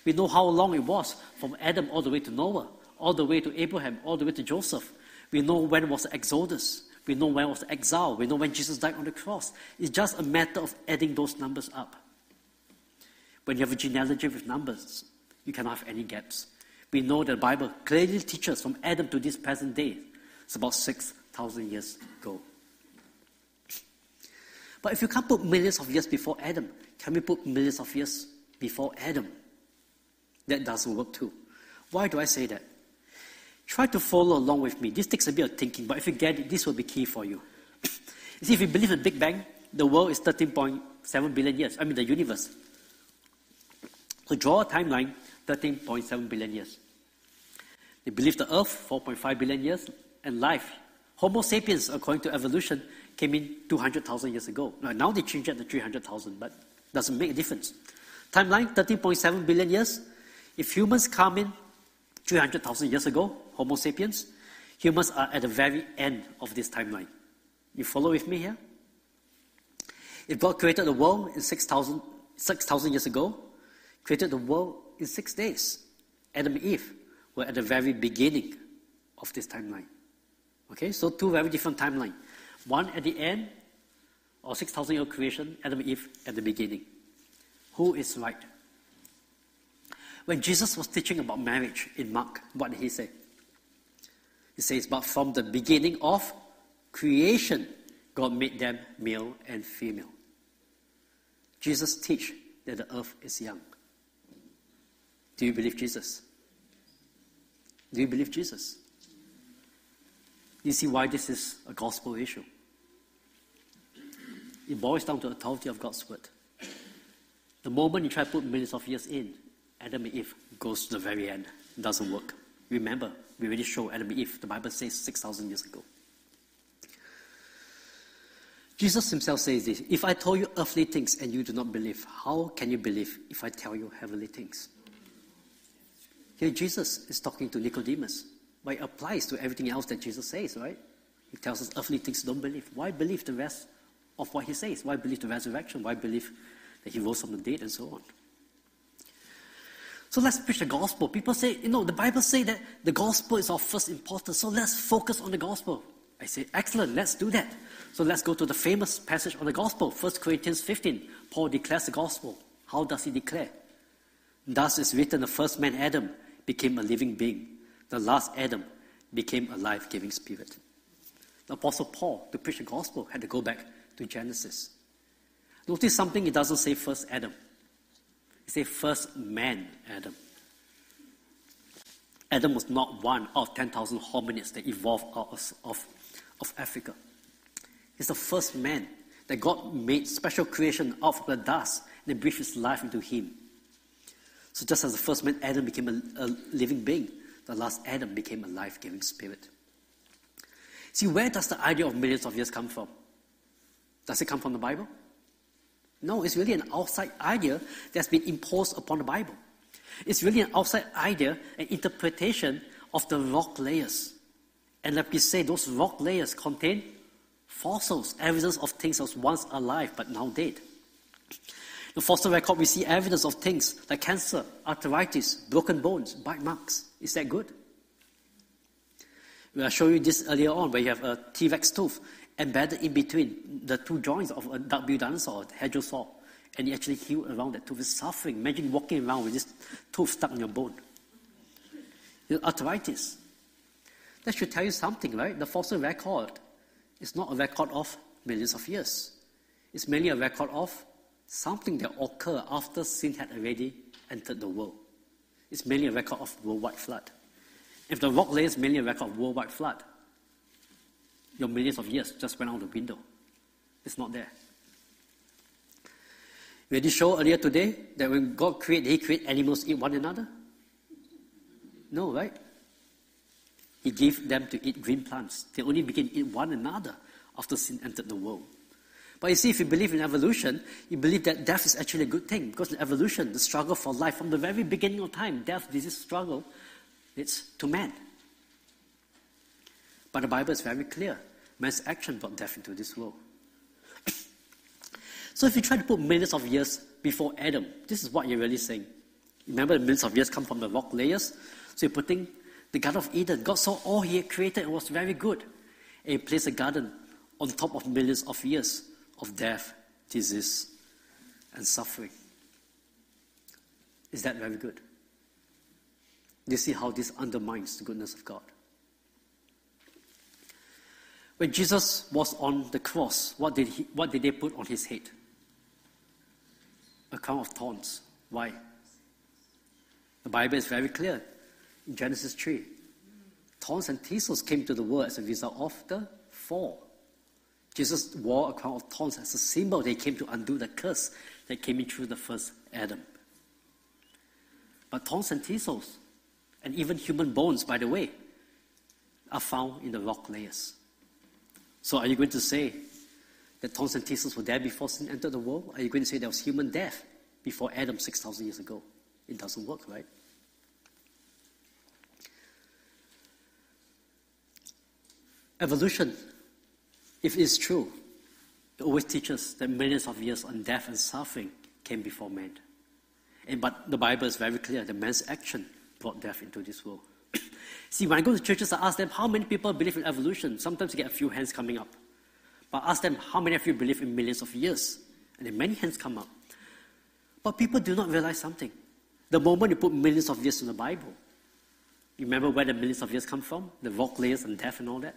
We know how long it was from Adam all the way to Noah, all the way to Abraham, all the way to Joseph. We know when was the Exodus. We know when was the exile. We know when Jesus died on the cross. It's just a matter of adding those numbers up. When you have a genealogy with numbers, you cannot have any gaps. We know that the Bible clearly teaches from Adam to this present day. It's about 6,000 years ago. But if you can't put millions of years before Adam, can we put millions of years before Adam? That doesn't work too. Why do I say that? Try to follow along with me. This takes a bit of thinking, but if you get it, this will be key for you. you see, if you believe in the Big Bang, the world is 13.7 billion years. I mean, the universe. So draw a timeline, 13.7 billion years. They believe the Earth, 4.5 billion years, and life. Homo sapiens, according to evolution, came in 200,000 years ago. Now they changed it to 300,000, but doesn't make a difference. Timeline 13.7 billion years. If humans come in 300,000 years ago, Homo sapiens, humans are at the very end of this timeline. You follow with me here? If God created the world in 6,000 6,000 years ago, created the world in six days. Adam and Eve were at the very beginning of this timeline. Okay, so two very different timelines. One at the end or 6,000 year creation, Adam and Eve at the beginning. Who is right? When Jesus was teaching about marriage in Mark, what did he say? He says, But from the beginning of creation, God made them male and female. Jesus teach that the earth is young. Do you believe Jesus? Do you believe Jesus? Do you see why this is a gospel issue. It boils down to the authority of God's word. The moment you try to put millions of years in, Adam and Eve goes to the very end. It doesn't work. Remember, we already showed Adam and Eve. The Bible says 6,000 years ago. Jesus himself says this If I told you earthly things and you do not believe, how can you believe if I tell you heavenly things? Here, Jesus is talking to Nicodemus, but it applies to everything else that Jesus says, right? He tells us earthly things don't believe. Why believe the rest of what he says? Why believe the resurrection? Why believe that he rose from the dead and so on? So let's preach the gospel. People say, you know, the Bible says that the gospel is of first importance, so let's focus on the gospel. I say, excellent, let's do that. So let's go to the famous passage on the gospel, 1 Corinthians 15. Paul declares the gospel. How does he declare? Thus is written, the first man, Adam, became a living being. The last Adam became a life giving spirit. The Apostle Paul, to preach the gospel, had to go back to Genesis. Notice something, it doesn't say first Adam. It says first man, Adam. Adam was not one of 10,000 hominids that evolved out of, of, of Africa. He's the first man that God made special creation out of the dust and breathed his life into him. So just as the first man, Adam, became a, a living being, the last Adam became a life giving spirit. See, where does the idea of millions of years come from? Does it come from the Bible? No, it's really an outside idea that's been imposed upon the Bible. It's really an outside idea, an interpretation of the rock layers. And let me say, those rock layers contain fossils, evidence of things that was once alive but now dead. The fossil record, we see evidence of things like cancer, arthritis, broken bones, bite marks. Is that good? I showed you this earlier on, where you have a T-Rex tooth embedded in between the two joints of a duck-billed dinosaur, a hadrosaur, and it actually healed around that tooth. It's suffering. Imagine walking around with this tooth stuck in your bone. You know, arthritis. That should tell you something, right? The fossil record is not a record of millions of years. It's merely a record of something that occurred after sin had already entered the world. It's merely a record of worldwide flood. If the rock layer is a record of worldwide flood, your millions of years just went out the window. It's not there. We already showed earlier today that when God created, He created animals eat one another? No, right? He gave them to eat green plants. They only began to eat one another after sin entered the world. But you see, if you believe in evolution, you believe that death is actually a good thing. Because in evolution, the struggle for life from the very beginning of time, death, disease, struggle, it's to man. But the Bible is very clear. Man's action brought death into this world. so if you try to put millions of years before Adam, this is what you're really saying. Remember, the millions of years come from the rock layers. So you're putting the Garden of Eden. God saw all He had created and was very good. And He placed a garden on top of millions of years of death, disease, and suffering. Is that very good? You see how this undermines the goodness of God? When Jesus was on the cross, what did, he, what did they put on his head? A crown of thorns. Why? The Bible is very clear in Genesis 3. Thorns and thistles came to the world as a result of the fall. Jesus wore a crown of thorns as a symbol They came to undo the curse that came in through the first Adam. But thorns and thistles, and even human bones, by the way, are found in the rock layers. So are you going to say that thorns and thistles were there before sin entered the world? Are you going to say there was human death before Adam 6,000 years ago? It doesn't work, right? Evolution, if it is true, it always teaches that millions of years on death and suffering came before man. And, but the Bible is very clear that man's action brought death into this world. See, when I go to churches, I ask them, how many people believe in evolution? Sometimes you get a few hands coming up. But I ask them, how many of you believe in millions of years? And then many hands come up. But people do not realize something. The moment you put millions of years in the Bible, you remember where the millions of years come from? The rock layers and death and all that?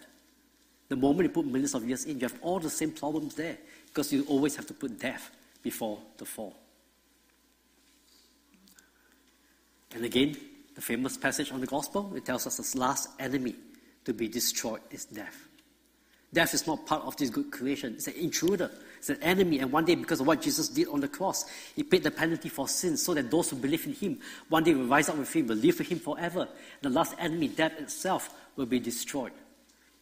The moment you put millions of years in, you have all the same problems there because you always have to put death before the fall. And again, the famous passage on the gospel, it tells us the last enemy to be destroyed is death. Death is not part of this good creation. It's an intruder. It's an enemy. And one day, because of what Jesus did on the cross, He paid the penalty for sin so that those who believe in Him one day will rise up with Him, will live with Him forever. The last enemy, death itself, will be destroyed.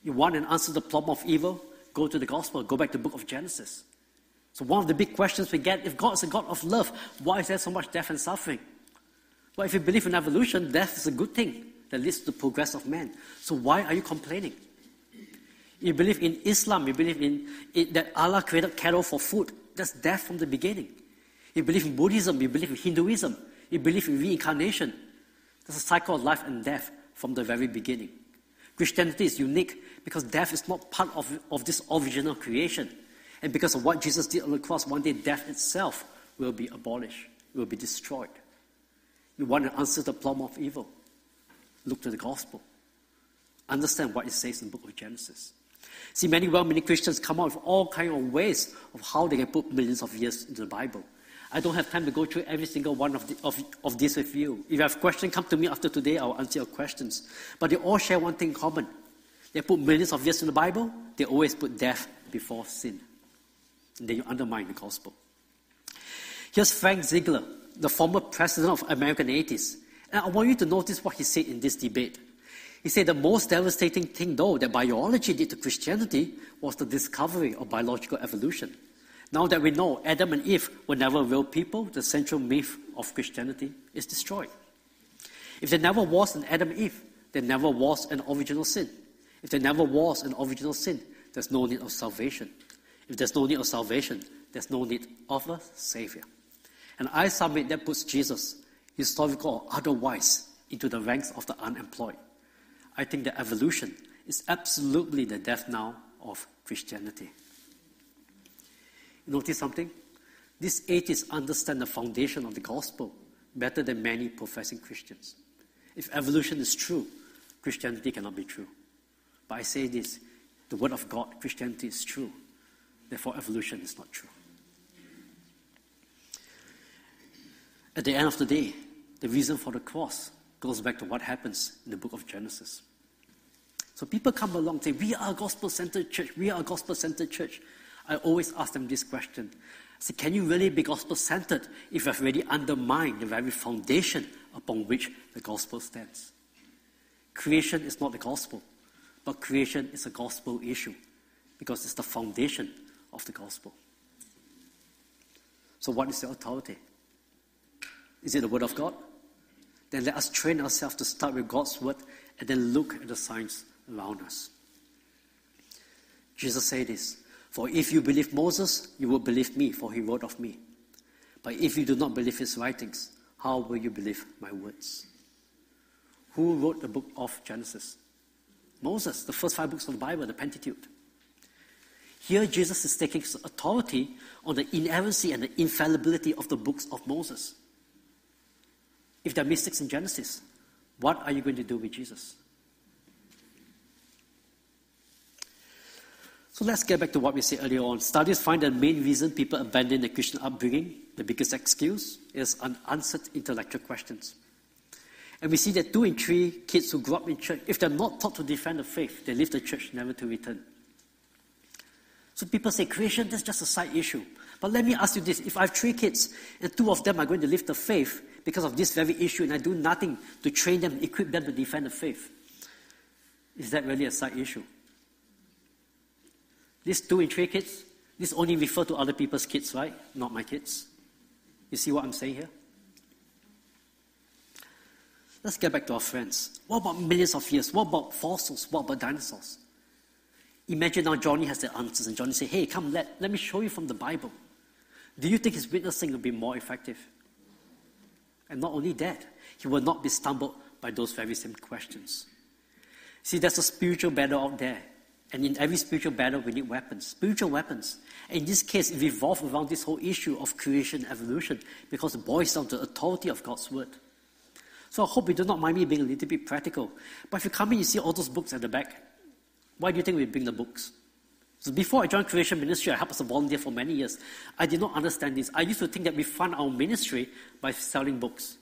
You want an answer to the problem of evil? Go to the gospel. Go back to the book of Genesis. So, one of the big questions we get if God is a God of love, why is there so much death and suffering? Well, if you believe in evolution, death is a good thing that leads to the progress of man. So, why are you complaining? You believe in Islam, you believe in it, that Allah created cattle for food. That's death from the beginning. You believe in Buddhism, you believe in Hinduism, you believe in reincarnation. There's a cycle of life and death from the very beginning. Christianity is unique because death is not part of, of this original creation. And because of what Jesus did on the cross, one day death itself will be abolished, will be destroyed. You want to answer the problem of evil? Look to the gospel. Understand what it says in the book of Genesis. See, many well-meaning Christians come up with all kinds of ways of how they can put millions of years into the Bible. I don't have time to go through every single one of, the, of, of this with you. If you have questions, come to me after today. I'll answer your questions. But they all share one thing in common. They put millions of years in the Bible. They always put death before sin. And then you undermine the gospel. Here's Frank Zindler, the former president of American Atheists. And I want you to notice what he said in this debate. He said the most devastating thing, though, that biology did to Christianity was the discovery of biological evolution. Now that we know Adam and Eve were never real people, the central myth of Christianity is destroyed. If there never was an Adam and Eve, there never was an original sin. If there never was an original sin, there's no need of salvation. If there's no need of salvation, there's no need of a Savior. And I submit that puts Jesus, historical or otherwise, into the ranks of the unemployed. I think that evolution is absolutely the death knell of Christianity. Notice something? These atheists understand the foundation of the gospel better than many professing Christians. If evolution is true, Christianity cannot be true. But I say this the Word of God, Christianity is true. Therefore, evolution is not true. At the end of the day, the reason for the cross goes back to what happens in the book of Genesis. So people come along and say, We are a gospel centered church, we are a gospel centered church. I always ask them this question. I say, Can you really be gospel centered if you have already undermined the very foundation upon which the gospel stands? Creation is not the gospel, but creation is a gospel issue because it's the foundation of the gospel. So, what is the authority? Is it the Word of God? then let us train ourselves to start with God's word and then look at the signs around us. Jesus said this For if you believe Moses, you will believe me, for he wrote of me. But if you do not believe his writings, how will you believe my words? Who wrote the book of Genesis? Moses, the first five books of the Bible, the Pentateuch. Here, Jesus is taking authority on the inerrancy and the infallibility of the books of Moses. If there are mystics in Genesis, what are you going to do with Jesus? So let's get back to what we said earlier on. Studies find that the main reason people abandon the Christian upbringing, the biggest excuse, is unanswered intellectual questions. And we see that two in three kids who grow up in church, if they're not taught to defend the faith, they leave the church never to return. So people say creation, that's just a side issue. But let me ask you this if I have three kids and two of them are going to leave the faith, because of this very issue and I do nothing to train them, equip them to defend the faith. Is that really a side issue? These two in three kids, this only refer to other people's kids, right? Not my kids. You see what I'm saying here? Let's get back to our friends. What about millions of years? What about fossils? What about dinosaurs? Imagine now Johnny has the answers, and Johnny say, Hey, come, let, let me show you from the Bible. do you think his witnessing will be more effective? And not only that, he will not be stumbled by those very same questions. See, there's a spiritual battle out there. And in every spiritual battle, we need weapons, spiritual weapons. And in this case, it revolves around this whole issue of creation and evolution because it boils down to the authority of God's word. So I hope you do not mind me being a little bit practical. But if you come in, you see all those books at the back. Why do you think we bring the books? So before I joined Creation Ministry, I helped as a volunteer for many years. I did not understand this. I used to think that we fund our ministry by selling books.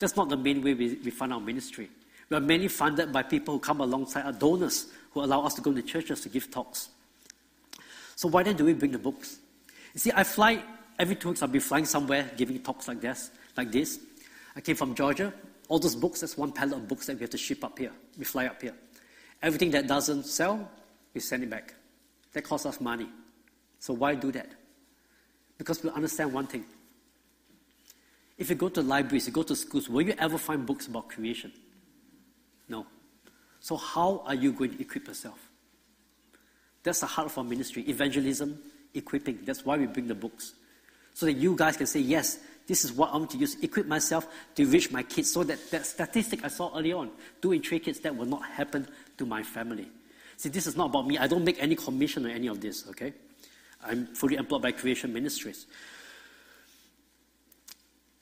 That's not the main way we, we fund our ministry. We are mainly funded by people who come alongside our donors who allow us to go to churches to give talks. So why then do we bring the books? You see, I fly every two weeks. I'll be flying somewhere, giving talks like this, like this. I came from Georgia. All those books, that's one pallet of books that we have to ship up here. We fly up here. Everything that doesn't sell, we send it back. That costs us money. So why do that? Because we understand one thing. If you go to libraries, you go to schools, will you ever find books about creation? No. So, how are you going to equip yourself? That's the heart of our ministry evangelism, equipping. That's why we bring the books. So that you guys can say, yes, this is what I want to use, equip myself to reach my kids. So that that statistic I saw early on, two in three kids, that will not happen to my family. See, this is not about me. I don't make any commission on any of this, okay? I'm fully employed by Creation Ministries.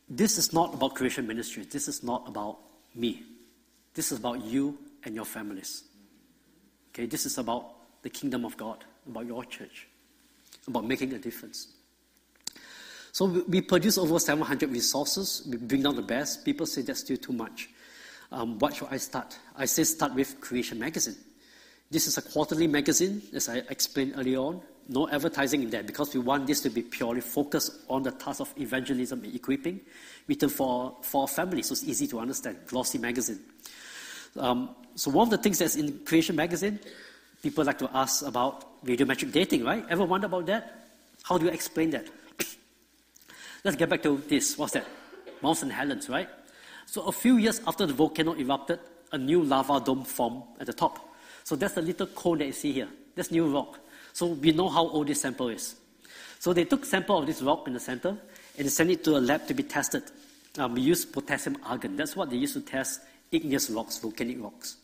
This is not about Creation Ministries. This is not about me. This is about you and your families. Okay, this is about the kingdom of God, about your church, about making a difference. So we produce over 700 resources. We bring down the best. People say that's still too much. Um, what should I start? I say start with Creation Magazine. This is a quarterly magazine, as I explained earlier on. No advertising in there because we want this to be purely focused on the task of evangelism and equipping, written for, for families, so it's easy to understand. Glossy magazine. Um, so one of the things that's in Creation Magazine, people like to ask about radiometric dating, right? Ever wonder about that? How do you explain that? Let's get back to this. What's that? Mount St. Helens, right? So a few years after the volcano erupted, a new lava dome formed at the top. So that's a little cone that you see here. That's new rock. So we know how old this sample is. So they took sample of this rock in the center and sent it to a lab to be tested. Um, we use potassium argon. That's what they used to test igneous rocks, volcanic rocks.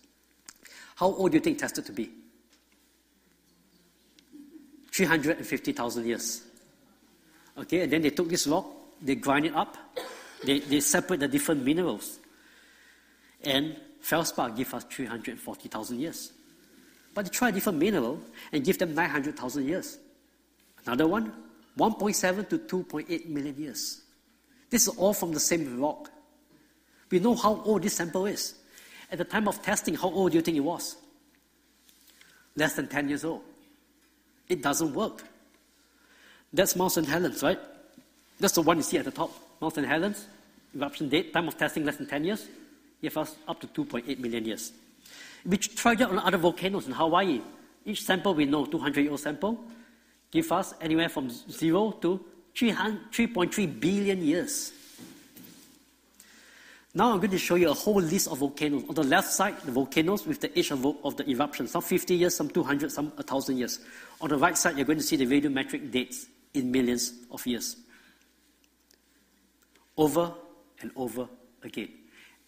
How old do you think tested to be? 350,000 years. Okay, and then they took this rock, they grind it up, they, they separate the different minerals. And feldspar give us 340,000 years. But try a different mineral and give them 900,000 years. Another one, 1.7 to 2.8 million years. This is all from the same rock. We know how old this sample is. At the time of testing, how old do you think it was? Less than 10 years old. It doesn't work. That's Mount St. Helens, right? That's the one you see at the top. Mount St. Helens, eruption date, time of testing less than 10 years, us up to 2.8 million years. We tried it on other volcanoes in Hawaii. Each sample we know, 200 year old sample, give us anywhere from 0 to 3.3 billion years. Now I'm going to show you a whole list of volcanoes. On the left side, the volcanoes with the age of, of the eruption, some 50 years, some 200, some 1,000 years. On the right side, you're going to see the radiometric dates in millions of years. Over and over again.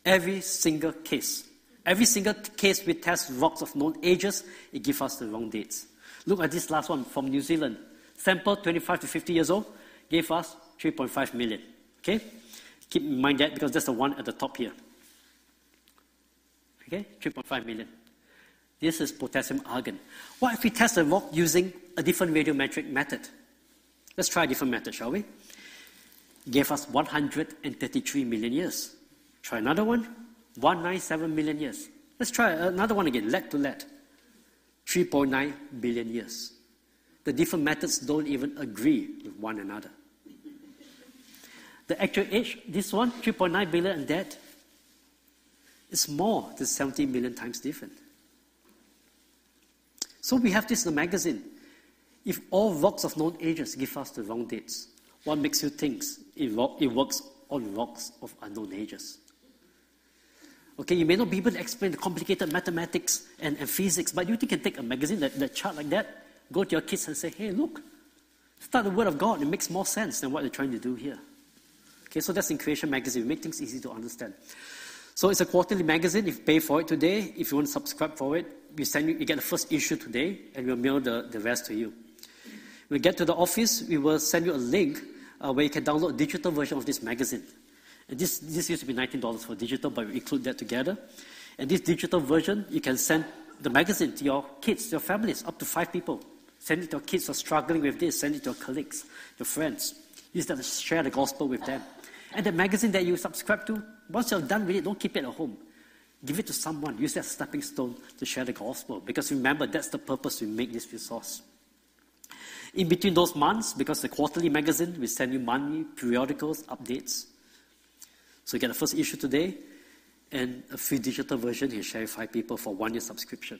Every single case. Every single case we test rocks of known ages, it gives us the wrong dates. Look at this last one from New Zealand. Sample 25 to 50 years old gave us 3.5 million. Okay? Keep in mind that because that's the one at the top here. Okay, 3.5 million. This is potassium argon. What if we test a rock using a different radiometric method? Let's try a different method, shall we? Gave us 133 million years. Try another one, 197 million years. Let's try another one again, lead to lead. 3.9 billion years. The different methods don't even agree with one another. The actual age, this one, 3.9 billion and that, is more than 70 million times different. So we have this in the magazine. If all rocks of known ages give us the wrong dates, what makes you think it, it works on rocks of unknown ages? Okay, you may not be able to explain the complicated mathematics and, and physics, but you can take a magazine, that, that chart like that, go to your kids and say, hey, look, Start the Word of God. It makes more sense than what they're trying to do here. Okay, so that's in Creation Magazine. We make things easy to understand. So it's a quarterly magazine. If you pay for it today, if you want to subscribe for it, we send you, you get the first issue today, and we'll mail the, the rest to you. When we get to the office, we will send you a link uh, where you can download a digital version of this magazine. And this, this used to be $19 for digital, but we include that together. And this digital version, you can send the magazine to your kids, your families, up to five people. Send it to your kids who are struggling with this. Send it to your colleagues, your friends. Use that to share the gospel with them. And the magazine that you subscribe to, once you're done with it, don't keep it at home. Give it to someone. Use that stepping stone to share the gospel. Because remember, that's the purpose we make this resource. In between those months, because the quarterly magazine, we send you monthly periodicals, updates. So you get the first issue today, and a free digital version you share with five people for one year subscription.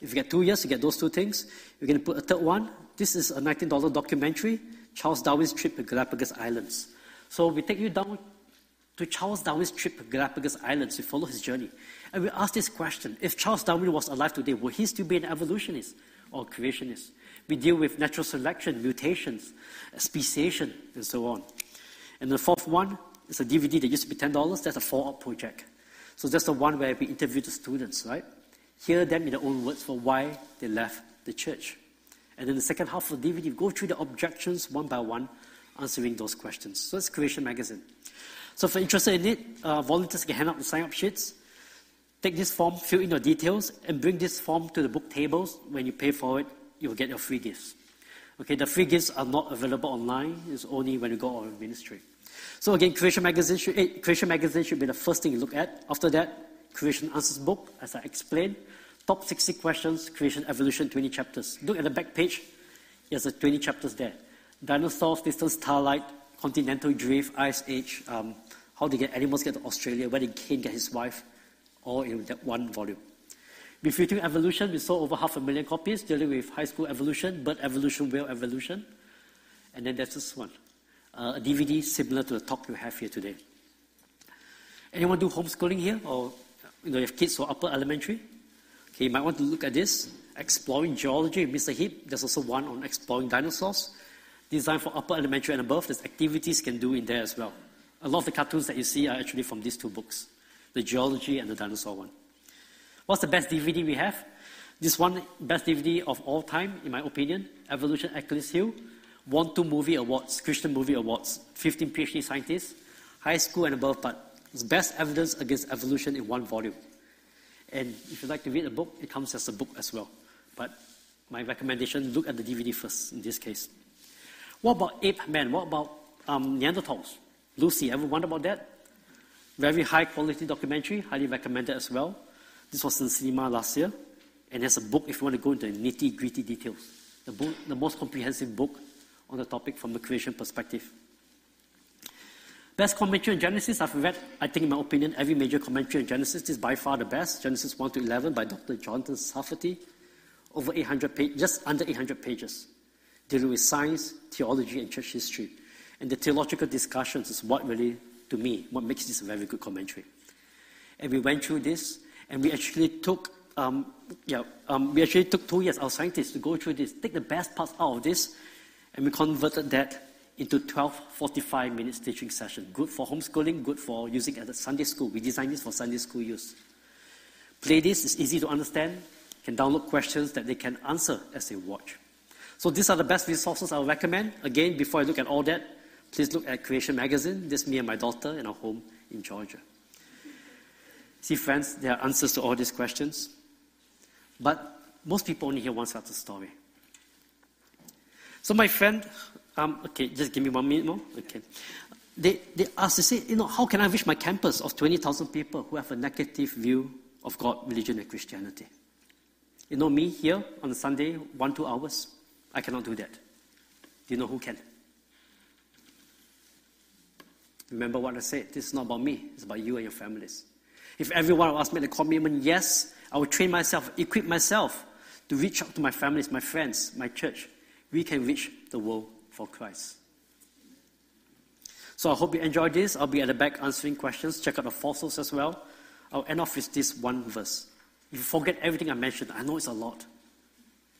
If you get two years, you get those two things. Going to put a third one. This is a $19 documentary, Charles Darwin's trip to Galapagos Islands. So we take you down to Charles Darwin's trip to Galapagos Islands. We follow his journey. And we ask this question if Charles Darwin was alive today, would he still be an evolutionist or creationist? We deal with natural selection, mutations, speciation, and so on. And the fourth one is a DVD that used to be $10. That's a Fallout project. So that's the one where we interview the students, right? Hear them in their own words for why they left the church. And then the second half of the DVD, go through the objections one by one, answering those questions. So that's Creation Magazine. So if you're interested in it, uh, volunteers can hand out the sign-up sheets. Take this form, fill in your details, and bring this form to the book tables. When you pay for it, you'll get your free gifts. Okay, the free gifts are not available online. It's only when you go on ministry. So again, Creation Magazine should, eh, Creation Magazine should be the first thing you look at. After that, Creation Answers book, as I explained. Top 60 questions, Creation Evolution, 20 chapters. Look at the back page. There's 20 chapters there. Dinosaurs, distant starlight, continental drift, ice age, um, how did animals get to Australia, where did Cain get his wife, all in that one volume. Refuting Evolution, we sold over half a million copies, dealing with high school evolution, bird evolution, whale evolution. And then there's this one uh, a DVD similar to the talk you have here today. Anyone do homeschooling here? Or you know, you have kids are upper elementary? Okay, you might want to look at this. Exploring Geology, Mr. Hibb. There's also one on exploring dinosaurs. Designed for upper elementary and above. There's activities can do in there as well. A lot of the cartoons that you see are actually from these two books. The Geology and the Dinosaur one. What's the best DVD we have? This one, best DVD of all time, in my opinion, Evolution Achilles Heel won two movie awards, Christian movie awards, 15 PhD scientists, high school and above, but it's best evidence against evolution in one volume. And if you'd like to read the book, it comes as a book as well. But my recommendation, look at the DVD first in this case. What about ape man? What about um, Neanderthals? Lucy, ever wonder about that? Very high quality documentary, highly recommended as well. This was in cinema last year. And there's a book if you want to go into nitty gritty details. The, book, the most comprehensive book on the topic from the creation perspective. Best commentary on Genesis, I've read, I think in my opinion, every major commentary on Genesis is by far the best. Genesis 1 to 11 by Dr. Jonathan Sarfati, over 800 pages, just under 800 pages, dealing with science, theology, and church history. And the theological discussions is what really, to me, what makes this a very good commentary. And we went through this, and we actually took, um, yeah, um, we actually took two years, our scientists, to go through this, take the best parts out of this, and we converted that into 12 45 minutes teaching session. Good for homeschooling, good for using at the Sunday school. We designed this for Sunday school use. Play this is easy to understand. Can download questions that they can answer as they watch. So these are the best resources I would recommend. Again, before I look at all that, please look at Creation Magazine. This is me and my daughter in our home in Georgia. See, friends, there are answers to all these questions. But most people only hear one side of the story. So my friend, um, okay, just give me one minute more. Okay. They, they asked, they say, you know, how can I reach my campus of 20,000 people who have a negative view of God, religion, and Christianity? You know, me here on Sunday, one, two hours, I cannot do that. Do you know who can? Remember what I said. This is not about me, it's about you and your families. If everyone of us made a commitment, yes, I will train myself, equip myself to reach out to my families, my friends, my church, we can reach the world for Christ. So I hope you enjoyed this. I'll be at the back answering questions. Check out the fossils as well. I'll end off with this one verse. If you forget everything I mentioned, I know it's a lot.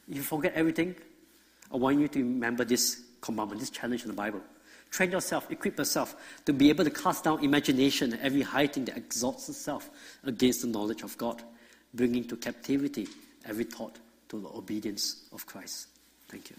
If you forget everything, I want you to remember this commandment, this challenge in the Bible. Train yourself, equip yourself to be able to cast down imagination and every high thing that exalts itself against the knowledge of God, bringing to captivity every thought to the obedience of Christ. Thank you.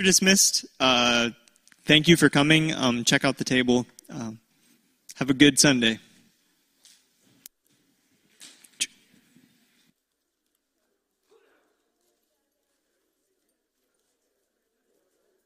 You're dismissed. Uh, thank you for coming. Um, check out the table. Um, have a good Sunday.